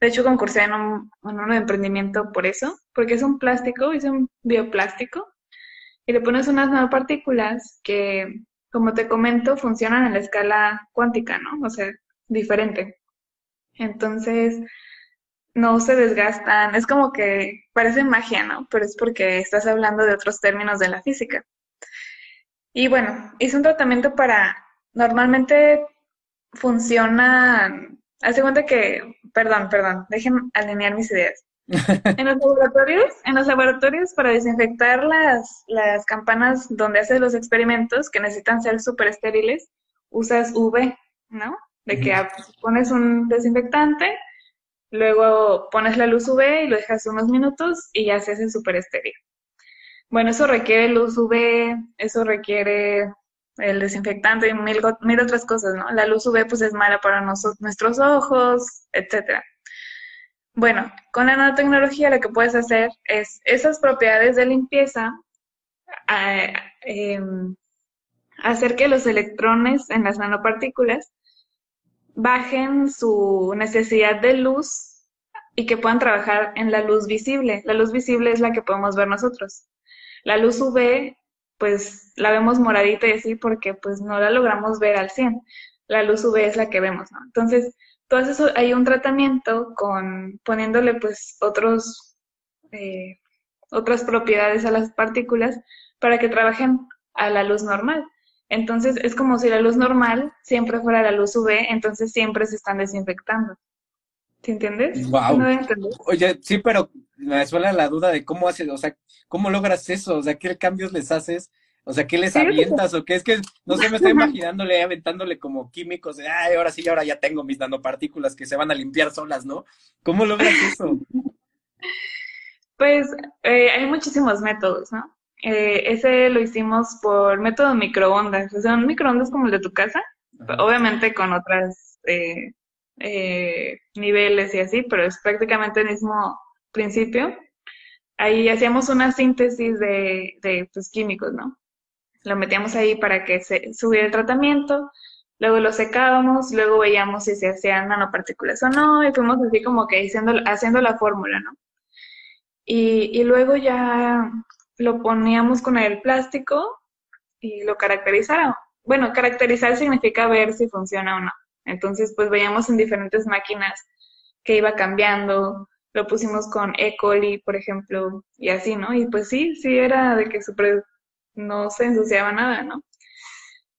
De hecho, concursé en un, en un emprendimiento por eso, porque es un plástico, es un bioplástico, y le pones unas nanopartículas que como te comento, funcionan en la escala cuántica, ¿no? O sea, diferente. Entonces, no se desgastan, es como que parece magia, ¿no? Pero es porque estás hablando de otros términos de la física. Y bueno, hice un tratamiento para, normalmente funciona, hace cuenta que, perdón, perdón, dejen alinear mis ideas. En los laboratorios, en los laboratorios para desinfectar las, las campanas donde haces los experimentos que necesitan ser súper estériles, usas UV, ¿no? De que pones un desinfectante, luego pones la luz UV y lo dejas unos minutos y ya se hace súper estéril. Bueno, eso requiere luz UV, eso requiere el desinfectante y mil, mil otras cosas, ¿no? La luz UV pues es mala para nuestros ojos, etcétera. Bueno, con la nanotecnología lo que puedes hacer es esas propiedades de limpieza, em, hacer que los electrones en las nanopartículas bajen su necesidad de luz y que puedan trabajar en la luz visible. La luz visible es la que podemos ver nosotros. La luz UV, pues la vemos moradita y así porque pues no la logramos ver al 100. La luz UV es la que vemos, ¿no? Entonces, entonces hay un tratamiento con poniéndole pues otros, eh, otras propiedades a las partículas para que trabajen a la luz normal. Entonces es como si la luz normal siempre fuera la luz UV, entonces siempre se están desinfectando. ¿te entiendes? Wow. ¿No? Oye, sí, pero me suena la duda de cómo haces, o sea, cómo logras eso, o sea, qué cambios les haces, o sea, qué les Sí. avientas o qué es que, no sé, me estoy imaginándole, aventándole como químicos, de, ay, ahora sí, ahora ya tengo mis nanopartículas que se van a limpiar solas, ¿no? ¿Cómo logras eso? Pues eh, hay muchísimos métodos, ¿no? Eh, ese lo hicimos por método microondas, o sea, un microondas como el de tu casa, obviamente con otras eh, eh, niveles y así, pero es prácticamente el mismo principio. Ahí hacíamos una síntesis de, de pues, químicos, ¿no? Lo metíamos ahí para que se subiera el tratamiento, luego lo secábamos, luego veíamos si se hacían nanopartículas o no, y fuimos así como que haciendo, la fórmula, ¿no? Y, y luego ya lo poníamos con el plástico y lo caracterizaron. Bueno, caracterizar significa ver si funciona o no. Entonces, pues veíamos en diferentes máquinas que iba cambiando. Lo pusimos con E. coli, por ejemplo, y así, ¿no? Y pues sí, sí era de que super, no se ensuciaba nada, ¿no?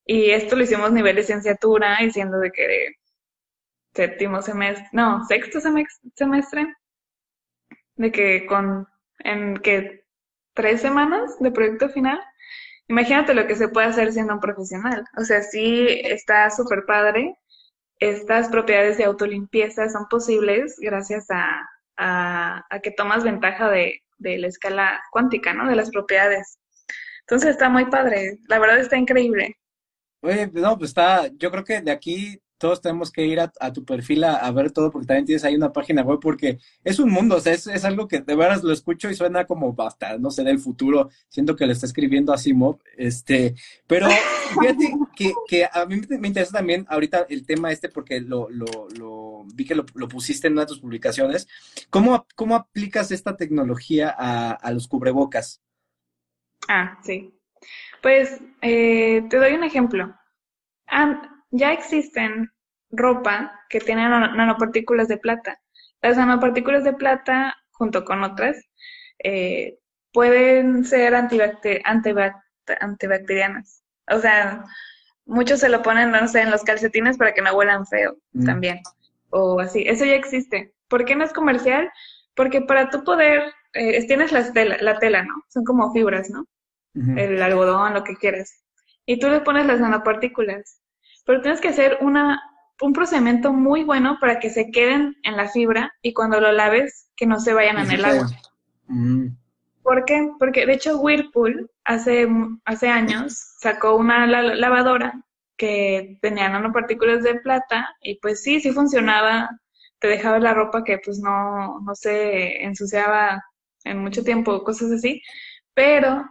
Y esto lo hicimos nivel licenciatura, y siendo de que de séptimo semestre, no, sexto semestre, de que con, en que tres semanas de proyecto final, imagínate lo que se puede hacer siendo un profesional. O sea, sí está súper padre. Estas propiedades de autolimpieza son posibles gracias a, a, a que tomas ventaja de, de la escala cuántica, ¿no? De las propiedades. Entonces está muy padre. La verdad está increíble. Oye, no, pues está, yo creo que de aquí todos tenemos que ir a, a tu perfil a, a ver todo, porque también tienes ahí una página web, porque es un mundo, o sea, es, es algo que de veras lo escucho y suena como hasta, no sé, del futuro, siento que le está escribiendo a Simov, este, pero fíjate que, que a mí me interesa también ahorita el tema este, porque lo, lo, lo vi que lo, lo pusiste en una de tus publicaciones, ¿cómo, cómo aplicas esta tecnología a, a los cubrebocas? Ah, sí. Pues eh, te doy un ejemplo. Ah, ya existen ropa que tiene nano- nanopartículas de plata. Las nanopartículas de plata, junto con otras, eh, pueden ser antibacte- antibac- antibacterianas. O sea, muchos se lo ponen, no sé, en los calcetines para que no huelan feo Mm. también. O así. Eso ya existe. ¿Por qué no es comercial? Porque para tú poder, eh, es- tienes la tela, la tela, ¿no? Son como fibras, ¿no? El algodón, lo que quieras. Y tú le pones las nanopartículas. Pero tienes que hacer una, un procedimiento muy bueno para que se queden en la fibra y cuando lo laves, que no se vayan en el agua. Mm. ¿Por qué? Porque de hecho Whirlpool hace, hace años sacó una la- lavadora que tenía nanopartículas de plata y pues sí, sí funcionaba. Te dejaba la ropa que pues no, no se ensuciaba en mucho tiempo, cosas así. Pero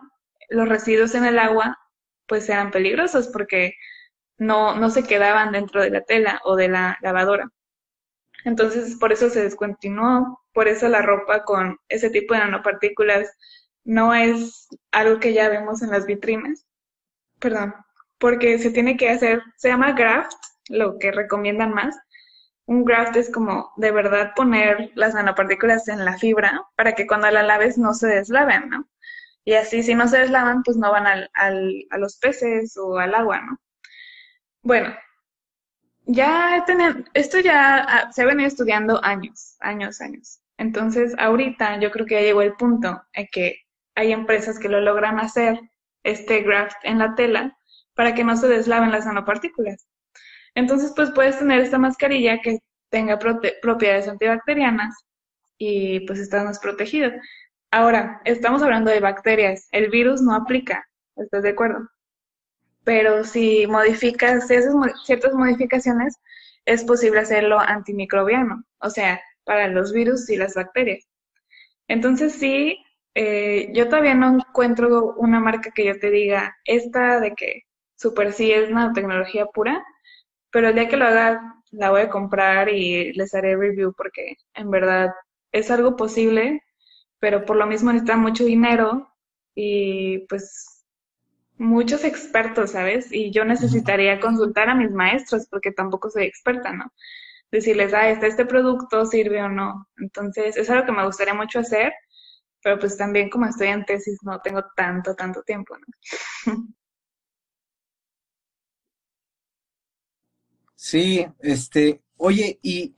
los residuos en el agua pues eran peligrosos porque no, no se quedaban dentro de la tela o de la lavadora. Entonces, por eso se descontinuó, por eso la ropa con ese tipo de nanopartículas no es algo que ya vemos en las vitrinas. Perdón, porque se tiene que hacer, se llama graft, lo que recomiendan más. Un graft es como de verdad poner las nanopartículas en la fibra para que cuando la laves no se deslaven, ¿no? Y así, si no se deslavan, pues no van al, al, a los peces o al agua, ¿no? Bueno, ya tener, esto ya ah, se ha venido estudiando años, años, años. Entonces, ahorita yo creo que ya llegó el punto en que hay empresas que lo logran hacer, este graft en la tela, para que no se deslaven las nanopartículas. Entonces, pues puedes tener esta mascarilla que tenga propiedades antibacterianas y pues estás más protegido. Ahora, estamos hablando de bacterias, el virus no aplica, ¿estás de acuerdo? pero si modificas, si haces ciertas modificaciones, es posible hacerlo antimicrobiano, o sea, para los virus y las bacterias. Entonces sí, eh, yo todavía no encuentro una marca que yo te diga, esta de que super sí es nanotecnología pura, pero el día que lo haga la voy a comprar y les haré review porque en verdad es algo posible, pero por lo mismo necesita mucho dinero y pues muchos expertos, ¿sabes? Y yo necesitaría consultar a mis maestros porque tampoco soy experta, ¿no? Decirles, ah, ¿está este producto sirve o no? Entonces, es algo que me gustaría mucho hacer, pero pues también como estoy en tesis no tengo tanto, tanto tiempo, ¿no? Sí, este, oye, y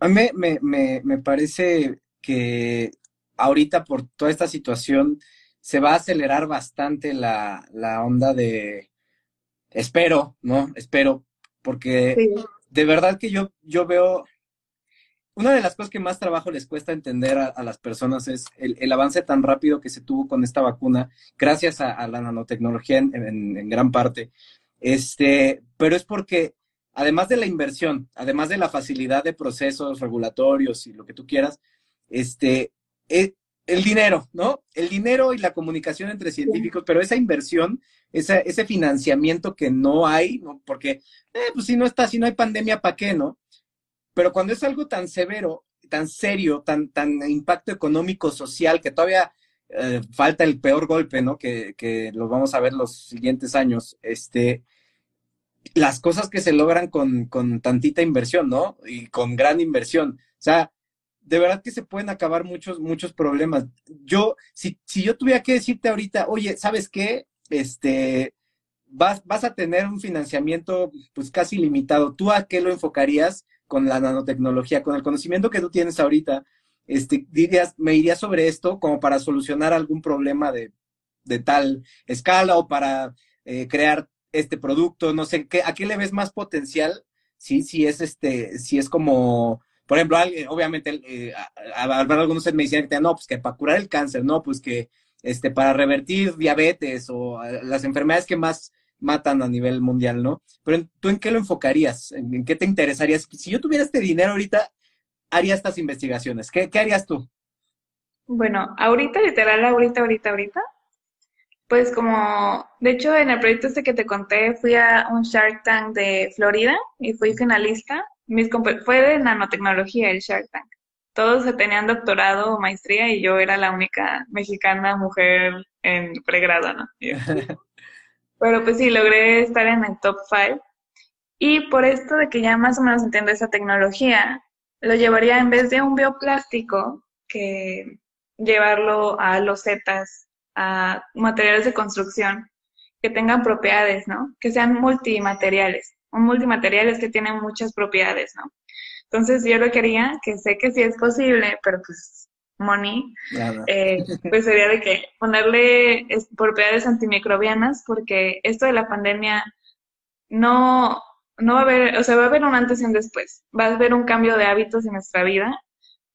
A mí me, me, me parece que ahorita por toda esta situación se va a acelerar bastante la, la onda de, espero, ¿no? Espero, porque de verdad que yo, yo veo, una de las cosas que más trabajo les cuesta entender a, las personas es el, avance tan rápido que se tuvo con esta vacuna, gracias a, la nanotecnología en, en, gran parte. Este, pero es porque, además de la inversión, además de la facilidad de procesos regulatorios y lo que tú quieras, este, el dinero, ¿no? El dinero y la comunicación entre científicos, pero esa inversión, esa, ese financiamiento que no hay, ¿no? Porque, eh, pues si no está, si no hay pandemia, ¿para qué, no? Pero cuando es algo tan severo, tan serio, tan, tan impacto económico, social, que todavía eh, falta el peor golpe, ¿no? Que, que lo vamos a ver los siguientes años, este, las cosas que se logran con, con tantita inversión, ¿no? Y con gran inversión. O sea, de verdad que se pueden acabar muchos, muchos problemas. Yo, si, si yo tuviera que decirte ahorita, oye, ¿sabes qué? Este, vas, vas a tener un financiamiento pues casi limitado. ¿Tú a qué lo enfocarías con la nanotecnología, con el conocimiento que tú tienes ahorita? Este, dirías, me iría sobre esto como para solucionar algún problema de, de tal escala o para eh, crear este producto, no sé, ¿qué, ¿a qué le ves más potencial? Sí, si es este, si es como por ejemplo, obviamente, eh, algunos me decían que no, pues que para curar el cáncer, no, pues que este, para revertir diabetes o las enfermedades que más matan a nivel mundial, ¿no? Pero tú en qué lo enfocarías? ¿En, qué te interesaría? Si yo tuviera este dinero ahorita, haría estas investigaciones. ¿Qué, qué harías tú? Bueno, ahorita, literal, ahorita, ahorita, ahorita. Pues como, de hecho, en el proyecto este que te conté, fui a un Shark Tank de Florida y fui finalista mis fue de nanotecnología el Shark Tank. Todos tenían doctorado o maestría y yo era la única mexicana mujer en pregrado, ¿no? Pero pues sí, logré estar en el top 5. Y por esto de que ya más o menos entiendo esa tecnología, lo llevaría en vez de un bioplástico, que llevarlo a losetas, a materiales de construcción, que tengan propiedades, ¿no? Que sean multimateriales un multimaterial es que tiene muchas propiedades, ¿no? Entonces yo lo quería, que sé que sí es posible, pero pues money, eh, pues sería de que ponerle propiedades antimicrobianas, porque esto de la pandemia no, no va a haber, o sea, va a haber un antes y un después, va a haber un cambio de hábitos en nuestra vida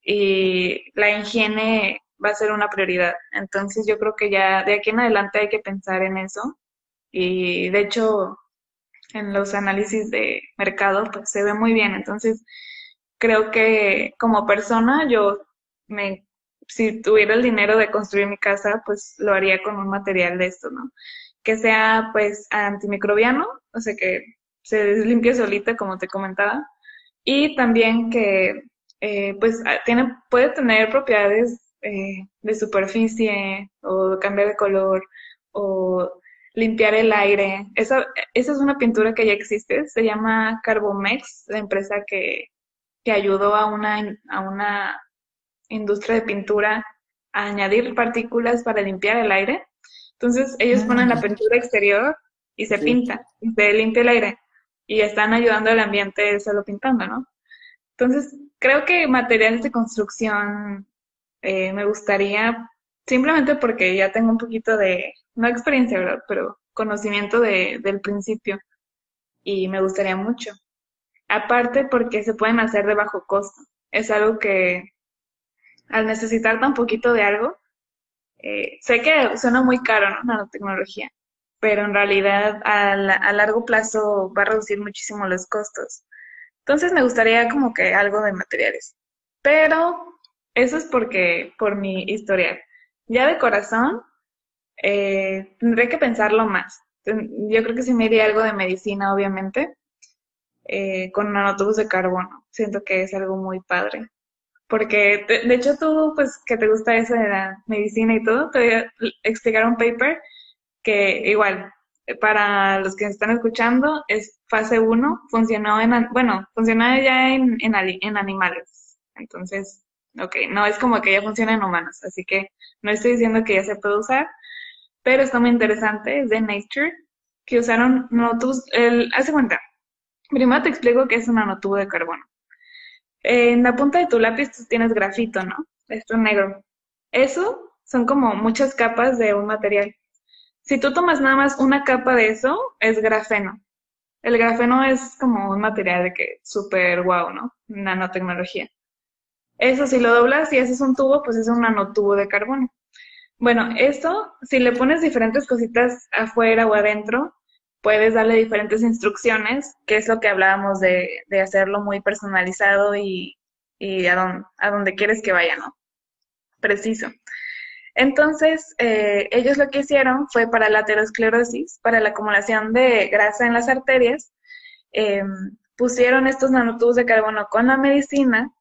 y la higiene va a ser una prioridad. Entonces yo creo que ya de aquí en adelante hay que pensar en eso. Y de hecho, en los análisis de mercado, pues se ve muy bien. Entonces, creo que como persona, yo me, si tuviera el dinero de construir mi casa, pues lo haría con un material de esto, ¿no? Que sea, pues, antimicrobiano, o sea, que se limpie solita, como te comentaba, y también que, eh, pues, tiene, puede tener propiedades eh, de superficie o cambiar de color o limpiar el aire. Esa, esa es una pintura que ya existe, se llama Carbomex, la empresa que, que ayudó a una, a una industria de pintura a añadir partículas para limpiar el aire. Entonces ellos ponen la ah. pintura exterior y se pinta, y se limpia el aire y están ayudando al ambiente solo pintando, ¿no? Entonces creo que materiales de construcción eh, me gustaría simplemente porque ya tengo un poquito de, no experiencia, ¿verdad? Pero conocimiento de, del principio y me gustaría mucho. Aparte porque se pueden hacer de bajo costo. Es algo que al necesitar tan poquito de algo, eh, sé que suena muy caro, ¿no? Nanotecnología, pero en realidad a, a largo plazo va a reducir muchísimo los costos. Entonces me gustaría como que algo de materiales. Pero eso es porque, por mi historial. Ya de corazón, eh, tendré que pensarlo más. Yo creo que sí me iría algo de medicina, obviamente, eh, con nanotubos de carbono. Siento que es algo muy padre. Porque, de, hecho, tú, pues, que te gusta eso de la medicina y todo, te voy a explicar un paper que igual, para los que están escuchando, es fase 1, funcionó en, bueno, funcionó ya en, en, en animales. Entonces, ok, no es como que ya funciona en humanos, así que no estoy diciendo que ya se puede usar, pero está muy interesante, es de Nature, que usaron nanotubos, el, hace cuenta, primero te explico qué es un nanotubo de carbono. En la punta de tu lápiz tú tienes grafito, ¿no? Esto negro. Eso son como muchas capas de un material. Si tú tomas nada más una capa de eso, es grafeno. El grafeno es como un material de que súper guau, ¿no? Nanotecnología. Eso, si lo doblas y haces un tubo, pues es un nanotubo de carbono. Bueno, esto, si le pones diferentes cositas afuera o adentro, puedes darle diferentes instrucciones, que es lo que hablábamos de, de hacerlo muy personalizado y, y a, donde quieres que vaya, ¿no? Preciso. Entonces, eh, ellos lo que hicieron fue para la aterosclerosis, para la acumulación de grasa en las arterias, eh, pusieron estos nanotubos de carbono con la medicina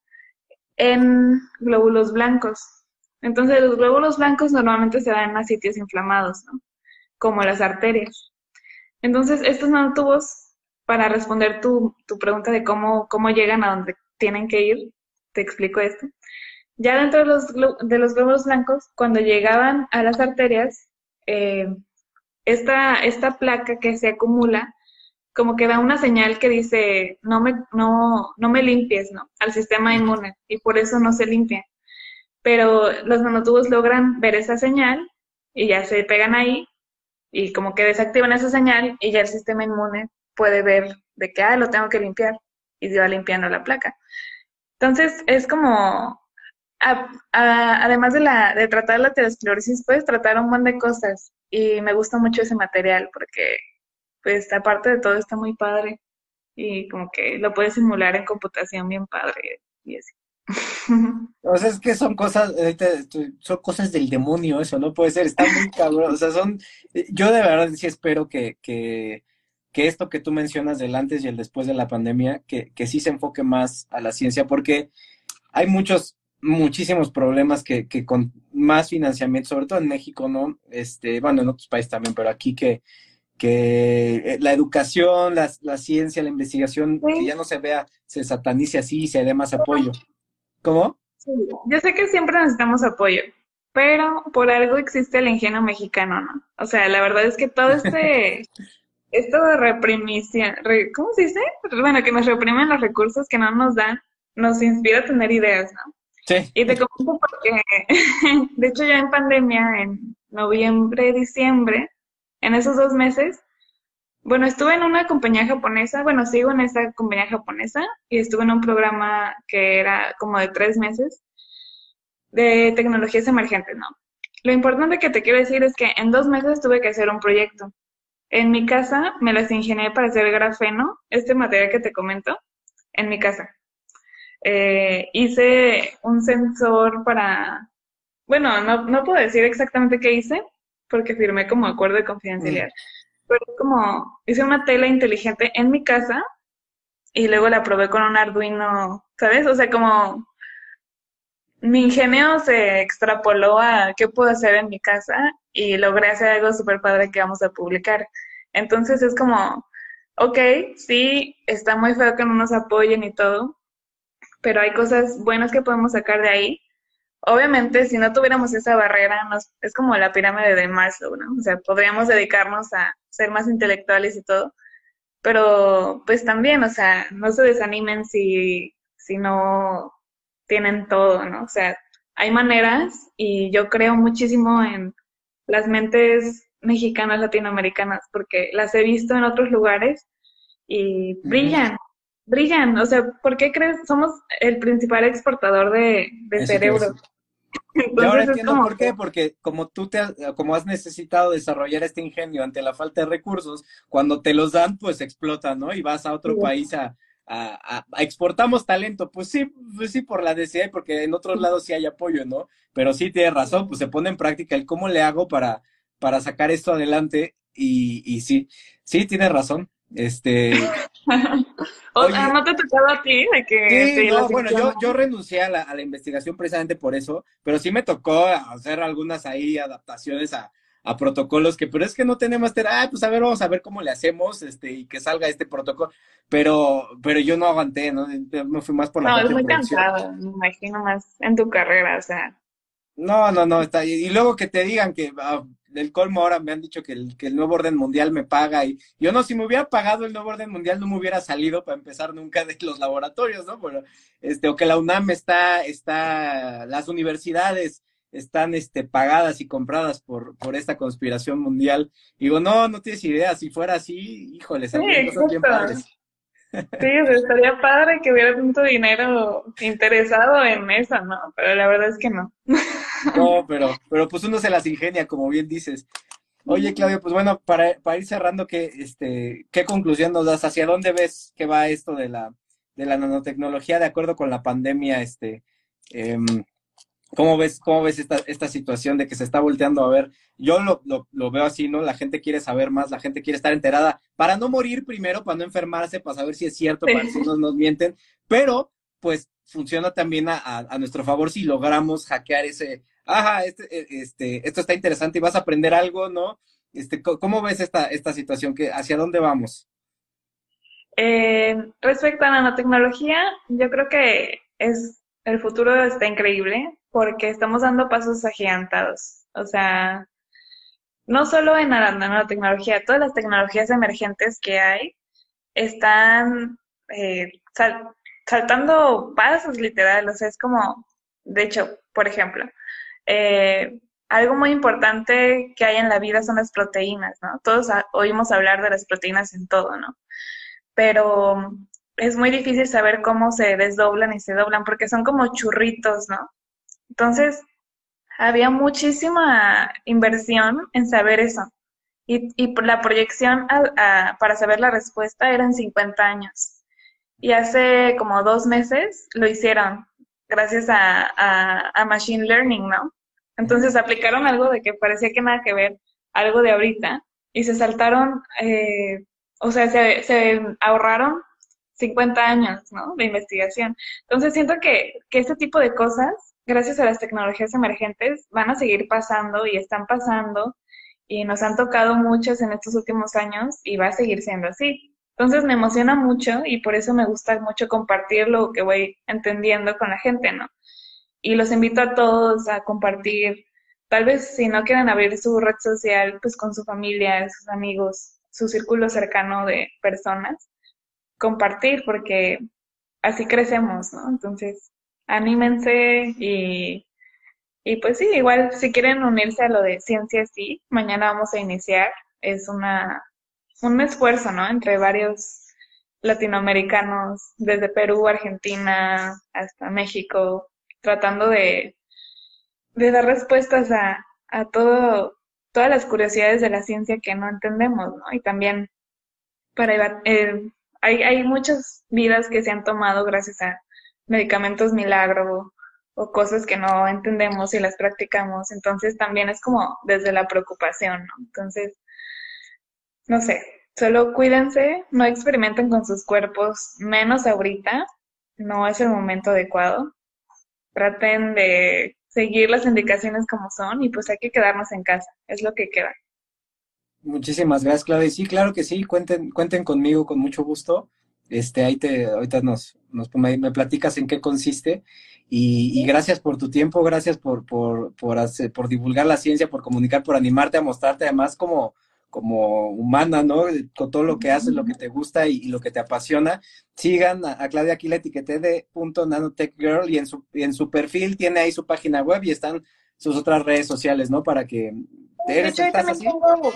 en glóbulos blancos. Entonces, los glóbulos blancos normalmente se dan a sitios inflamados, ¿no? Como las arterias. Entonces, estos nanotubos, para responder tu, tu pregunta de cómo, cómo llegan a donde tienen que ir, te explico esto. Ya dentro de los, de los glóbulos blancos, cuando llegaban a las arterias, eh, esta, esta placa que se acumula, como que da una señal que dice, no me, no, no me limpies, ¿no? Al sistema inmune, y por eso no se limpia. Pero los nanotubos logran ver esa señal y ya se pegan ahí y como que desactivan esa señal y ya el sistema inmune puede ver de que, ah, lo tengo que limpiar y va limpiando la placa. Entonces es como además de, la, de tratar la aterosclerosis, puedes tratar un montón de cosas. Y me gusta mucho ese material porque, pues, aparte de todo, está muy padre. Y como que lo puedes simular en computación bien padre y así. O sea, es que son cosas, son cosas del demonio eso, no puede ser, está muy cabrón, o sea, son, yo de verdad sí espero que, que, que esto que tú mencionas del antes y el después de la pandemia, que, que sí se enfoque más a la ciencia, porque hay muchos, muchísimos problemas que, que con más financiamiento, sobre todo en México, ¿no? Este, bueno, en otros países también, pero aquí que, que eh, la educación, la, la ciencia, la investigación, que ya no se vea, se satanice así y se dé más apoyo. ¿Cómo? Sí, yo sé que siempre necesitamos apoyo, pero por algo existe el ingenio mexicano, ¿no? O sea, la verdad es que todo este, esto de reprimición, ¿cómo se dice? Bueno, que nos reprimen los recursos que no nos dan, nos inspira a tener ideas, ¿no? Y te comento porque, de hecho, ya en pandemia, en noviembre, diciembre, en esos dos meses, bueno, estuve en una compañía japonesa, bueno, sigo en esa compañía japonesa y estuve en un programa que era como de tres meses de tecnologías emergentes, ¿no? Lo importante que te quiero decir es que en dos meses tuve que hacer un proyecto. En mi casa me las ingenié para hacer grafeno, este material que te comento, en mi casa. Eh, hice un sensor para, bueno, no, puedo decir exactamente qué hice, porque firmé como acuerdo de confidencialidad. Pero como hice una tela inteligente en mi casa y luego la probé con un Arduino, ¿sabes? O sea, como mi ingenio se extrapoló a qué puedo hacer en mi casa y logré hacer algo súper padre que vamos a publicar. Entonces es como, ok, sí, está muy feo que no nos apoyen y todo, pero hay cosas buenas que podemos sacar de ahí. Obviamente, si no tuviéramos esa barrera, nos, es como la pirámide de Maslow, ¿no? O sea, podríamos dedicarnos a ser más intelectuales y todo, pero pues también, o sea, no se desanimen si, si no tienen todo, ¿no? O sea, hay maneras y yo creo muchísimo en las mentes mexicanas, latinoamericanas, porque las he visto en otros lugares y brillan, brillan. O sea, ¿por qué crees? Somos el principal exportador de, cerebro. y ahora entiendo por qué, porque como tú te has, como has necesitado desarrollar este ingenio ante la falta de recursos, cuando te los dan, pues explota, ¿no? Y vas a otro país a, a, exportamos talento, pues sí, pues sí por la necesidad, porque en otros lados sí hay apoyo, ¿no? Pero sí tienes razón, pues se pone en práctica el cómo le hago para, para sacar esto adelante y, y sí, sí, tienes razón. Este. o sea, ¿no te tocaba a ti de que.? Sí, no, bueno, yo, yo renuncié a la, a la, investigación precisamente por eso, pero sí me tocó hacer algunas ahí adaptaciones a, a protocolos que, pero es que no tenemos, ah, pues a ver, vamos a ver cómo le hacemos, este, y que salga este protocolo, pero, pero yo no aguanté, ¿no? Me fui más por la No, es muy cansado, me imagino más en tu carrera, o sea. No, no, no, está, y luego que te digan que, ah, del colmo ahora me han dicho que el, que el nuevo orden mundial me paga y yo no, si me hubiera pagado el nuevo orden mundial no me hubiera salido para empezar nunca de los laboratorios, ¿no? Pero, este, o que la UNAM está, está, las universidades están este, pagadas y compradas por, por esta conspiración mundial. Digo, no, no tienes idea, si fuera así, híjole, sí, cosas bien padres. Sí, estaría padre que hubiera tanto dinero interesado en eso, ¿no? Pero la verdad es que no. No, pero, pero pues uno se las ingenia, como bien dices. Oye, Claudio, pues bueno, para, para ir cerrando, ¿qué, este, ¿qué conclusión nos das? ¿Hacia dónde ves que va esto de la, de la nanotecnología de acuerdo con la pandemia? Este, eh, ¿Cómo ves, cómo ves esta, esta situación de que se está volteando a ver? Yo lo, lo, lo, veo así, ¿no? La gente quiere saber más, la gente quiere estar enterada para no morir primero, para no enfermarse, para saber si es cierto, para si no nos mienten, pero pues funciona también a, a, nuestro favor si logramos hackear ese, ajá, este, e, este, esto está interesante y vas a aprender algo, ¿no? Este, ¿Cómo ves esta, esta situación? ¿Que, ¿Hacia dónde vamos? Eh, respecto a nanotecnología, yo creo que es el futuro está increíble porque estamos dando pasos agigantados. O sea, no solo en la nanotecnología, todas las tecnologías emergentes que hay están eh, saltando pasos literal. O sea, es como, de hecho, por ejemplo, eh, algo muy importante que hay en la vida son las proteínas, ¿no? Todos oímos hablar de las proteínas en todo, ¿no? Pero es muy difícil saber cómo se desdoblan y se doblan porque son como churritos, ¿no? Entonces, había muchísima inversión en saber eso. Y, y la proyección para saber la respuesta eran 50 años. Y hace como dos meses lo hicieron gracias a, a, Machine Learning, ¿no? Entonces aplicaron algo de que parecía que nada que ver, algo de ahorita, y se saltaron, eh, o sea, se, se ahorraron 50 años, ¿no? De investigación. Entonces siento que, que este tipo de cosas gracias a las tecnologías emergentes, van a seguir pasando y están pasando y nos han tocado muchas en estos últimos años y va a seguir siendo así. Entonces me emociona mucho y por eso me gusta mucho compartir lo que voy entendiendo con la gente, ¿no? Y los invito a todos a compartir, tal vez si no quieren abrir su red social, pues con su familia, sus amigos, su círculo cercano de personas, compartir porque así crecemos, ¿no? Entonces, anímense y, y pues sí, igual si quieren unirse a lo de ciencia, sí, mañana vamos a iniciar. Es una, un esfuerzo, ¿no? Entre varios latinoamericanos, desde Perú, Argentina, hasta México, tratando de, de dar respuestas a, a todo, todas las curiosidades de la ciencia que no entendemos, ¿no? Y también para eh, hay, hay muchas vidas que se han tomado gracias a medicamentos milagro o cosas que no entendemos y las practicamos. Entonces también es como desde la preocupación, ¿no? Entonces, no sé, solo cuídense, no experimenten con sus cuerpos, menos ahorita, no es el momento adecuado. Traten de seguir las indicaciones como son y pues hay que quedarnos en casa, es lo que queda. Muchísimas gracias, Claudia. Sí, claro que sí, cuenten, cuenten conmigo con mucho gusto. Este, ahí te, ahorita nos, nos me, platicas en qué consiste. Y, y, gracias por tu tiempo, gracias por, por, por, hacer, por divulgar la ciencia, por comunicar, por animarte a mostrarte además como, como humana, ¿no? Con todo lo que haces, lo que te gusta y, y lo que te apasiona. Sigan a, a, Claudia aquí la etiqueté de punto nanotech girl y en su, y en su perfil tiene ahí su página web y están sus otras redes sociales, ¿no? Para que... ¿Eres, estás así? Tengo,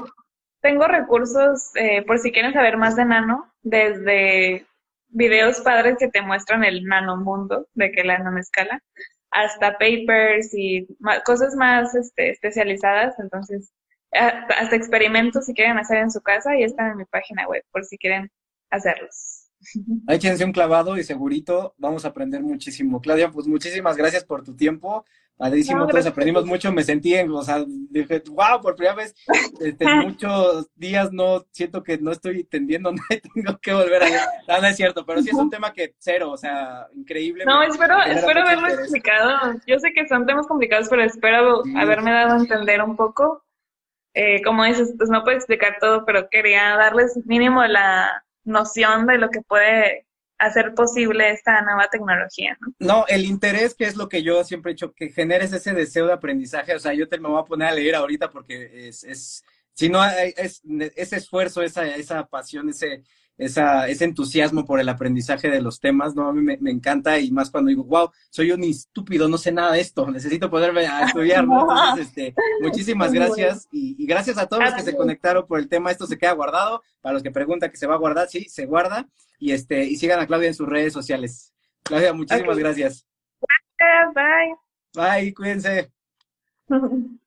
tengo recursos eh, por si quieren saber más de nano, desde videos padres que te muestran el nanomundo de que la nanoscala, hasta papers y cosas más este, especializadas. Entonces, hasta experimentos si quieren hacer en su casa y están en mi página web por si quieren hacerlos. Échense un clavado y segurito vamos a aprender muchísimo. Claudia, pues muchísimas gracias por tu tiempo. Padrísimo, no, todos aprendimos mucho, me sentí en, o sea, dije, wow, por primera vez, este, muchos días no, siento que no estoy entendiendo nada tengo que volver a no, no es cierto, pero sí es un tema que cero, o sea, increíble. No, espero, espero haberlo explicado, yo sé que son temas complicados, pero espero haberme dado a entender un poco, eh, como dices, pues no puedo explicar todo, pero quería darles mínimo la noción de lo que puede hacer posible esta nueva tecnología, ¿no? El interés, que es lo que yo siempre he dicho, que generes ese deseo de aprendizaje, o sea, yo te me voy a poner a leer ahorita porque es, es si no, es, ese esfuerzo, esa, esa pasión, ese, esa, ese entusiasmo por el aprendizaje de los temas, ¿no? A mí me, encanta y más cuando digo, wow, soy un estúpido, no sé nada de esto, necesito poderme a estudiar, ¿no? Entonces, este, muchísimas gracias y, gracias a todos los que se conectaron por el tema, esto se queda guardado, para los que preguntan que se va a guardar, sí, se guarda y este, y sigan a Claudia en sus redes sociales. Claudia, muchísimas gracias. Gracias, bye. Bye, cuídense.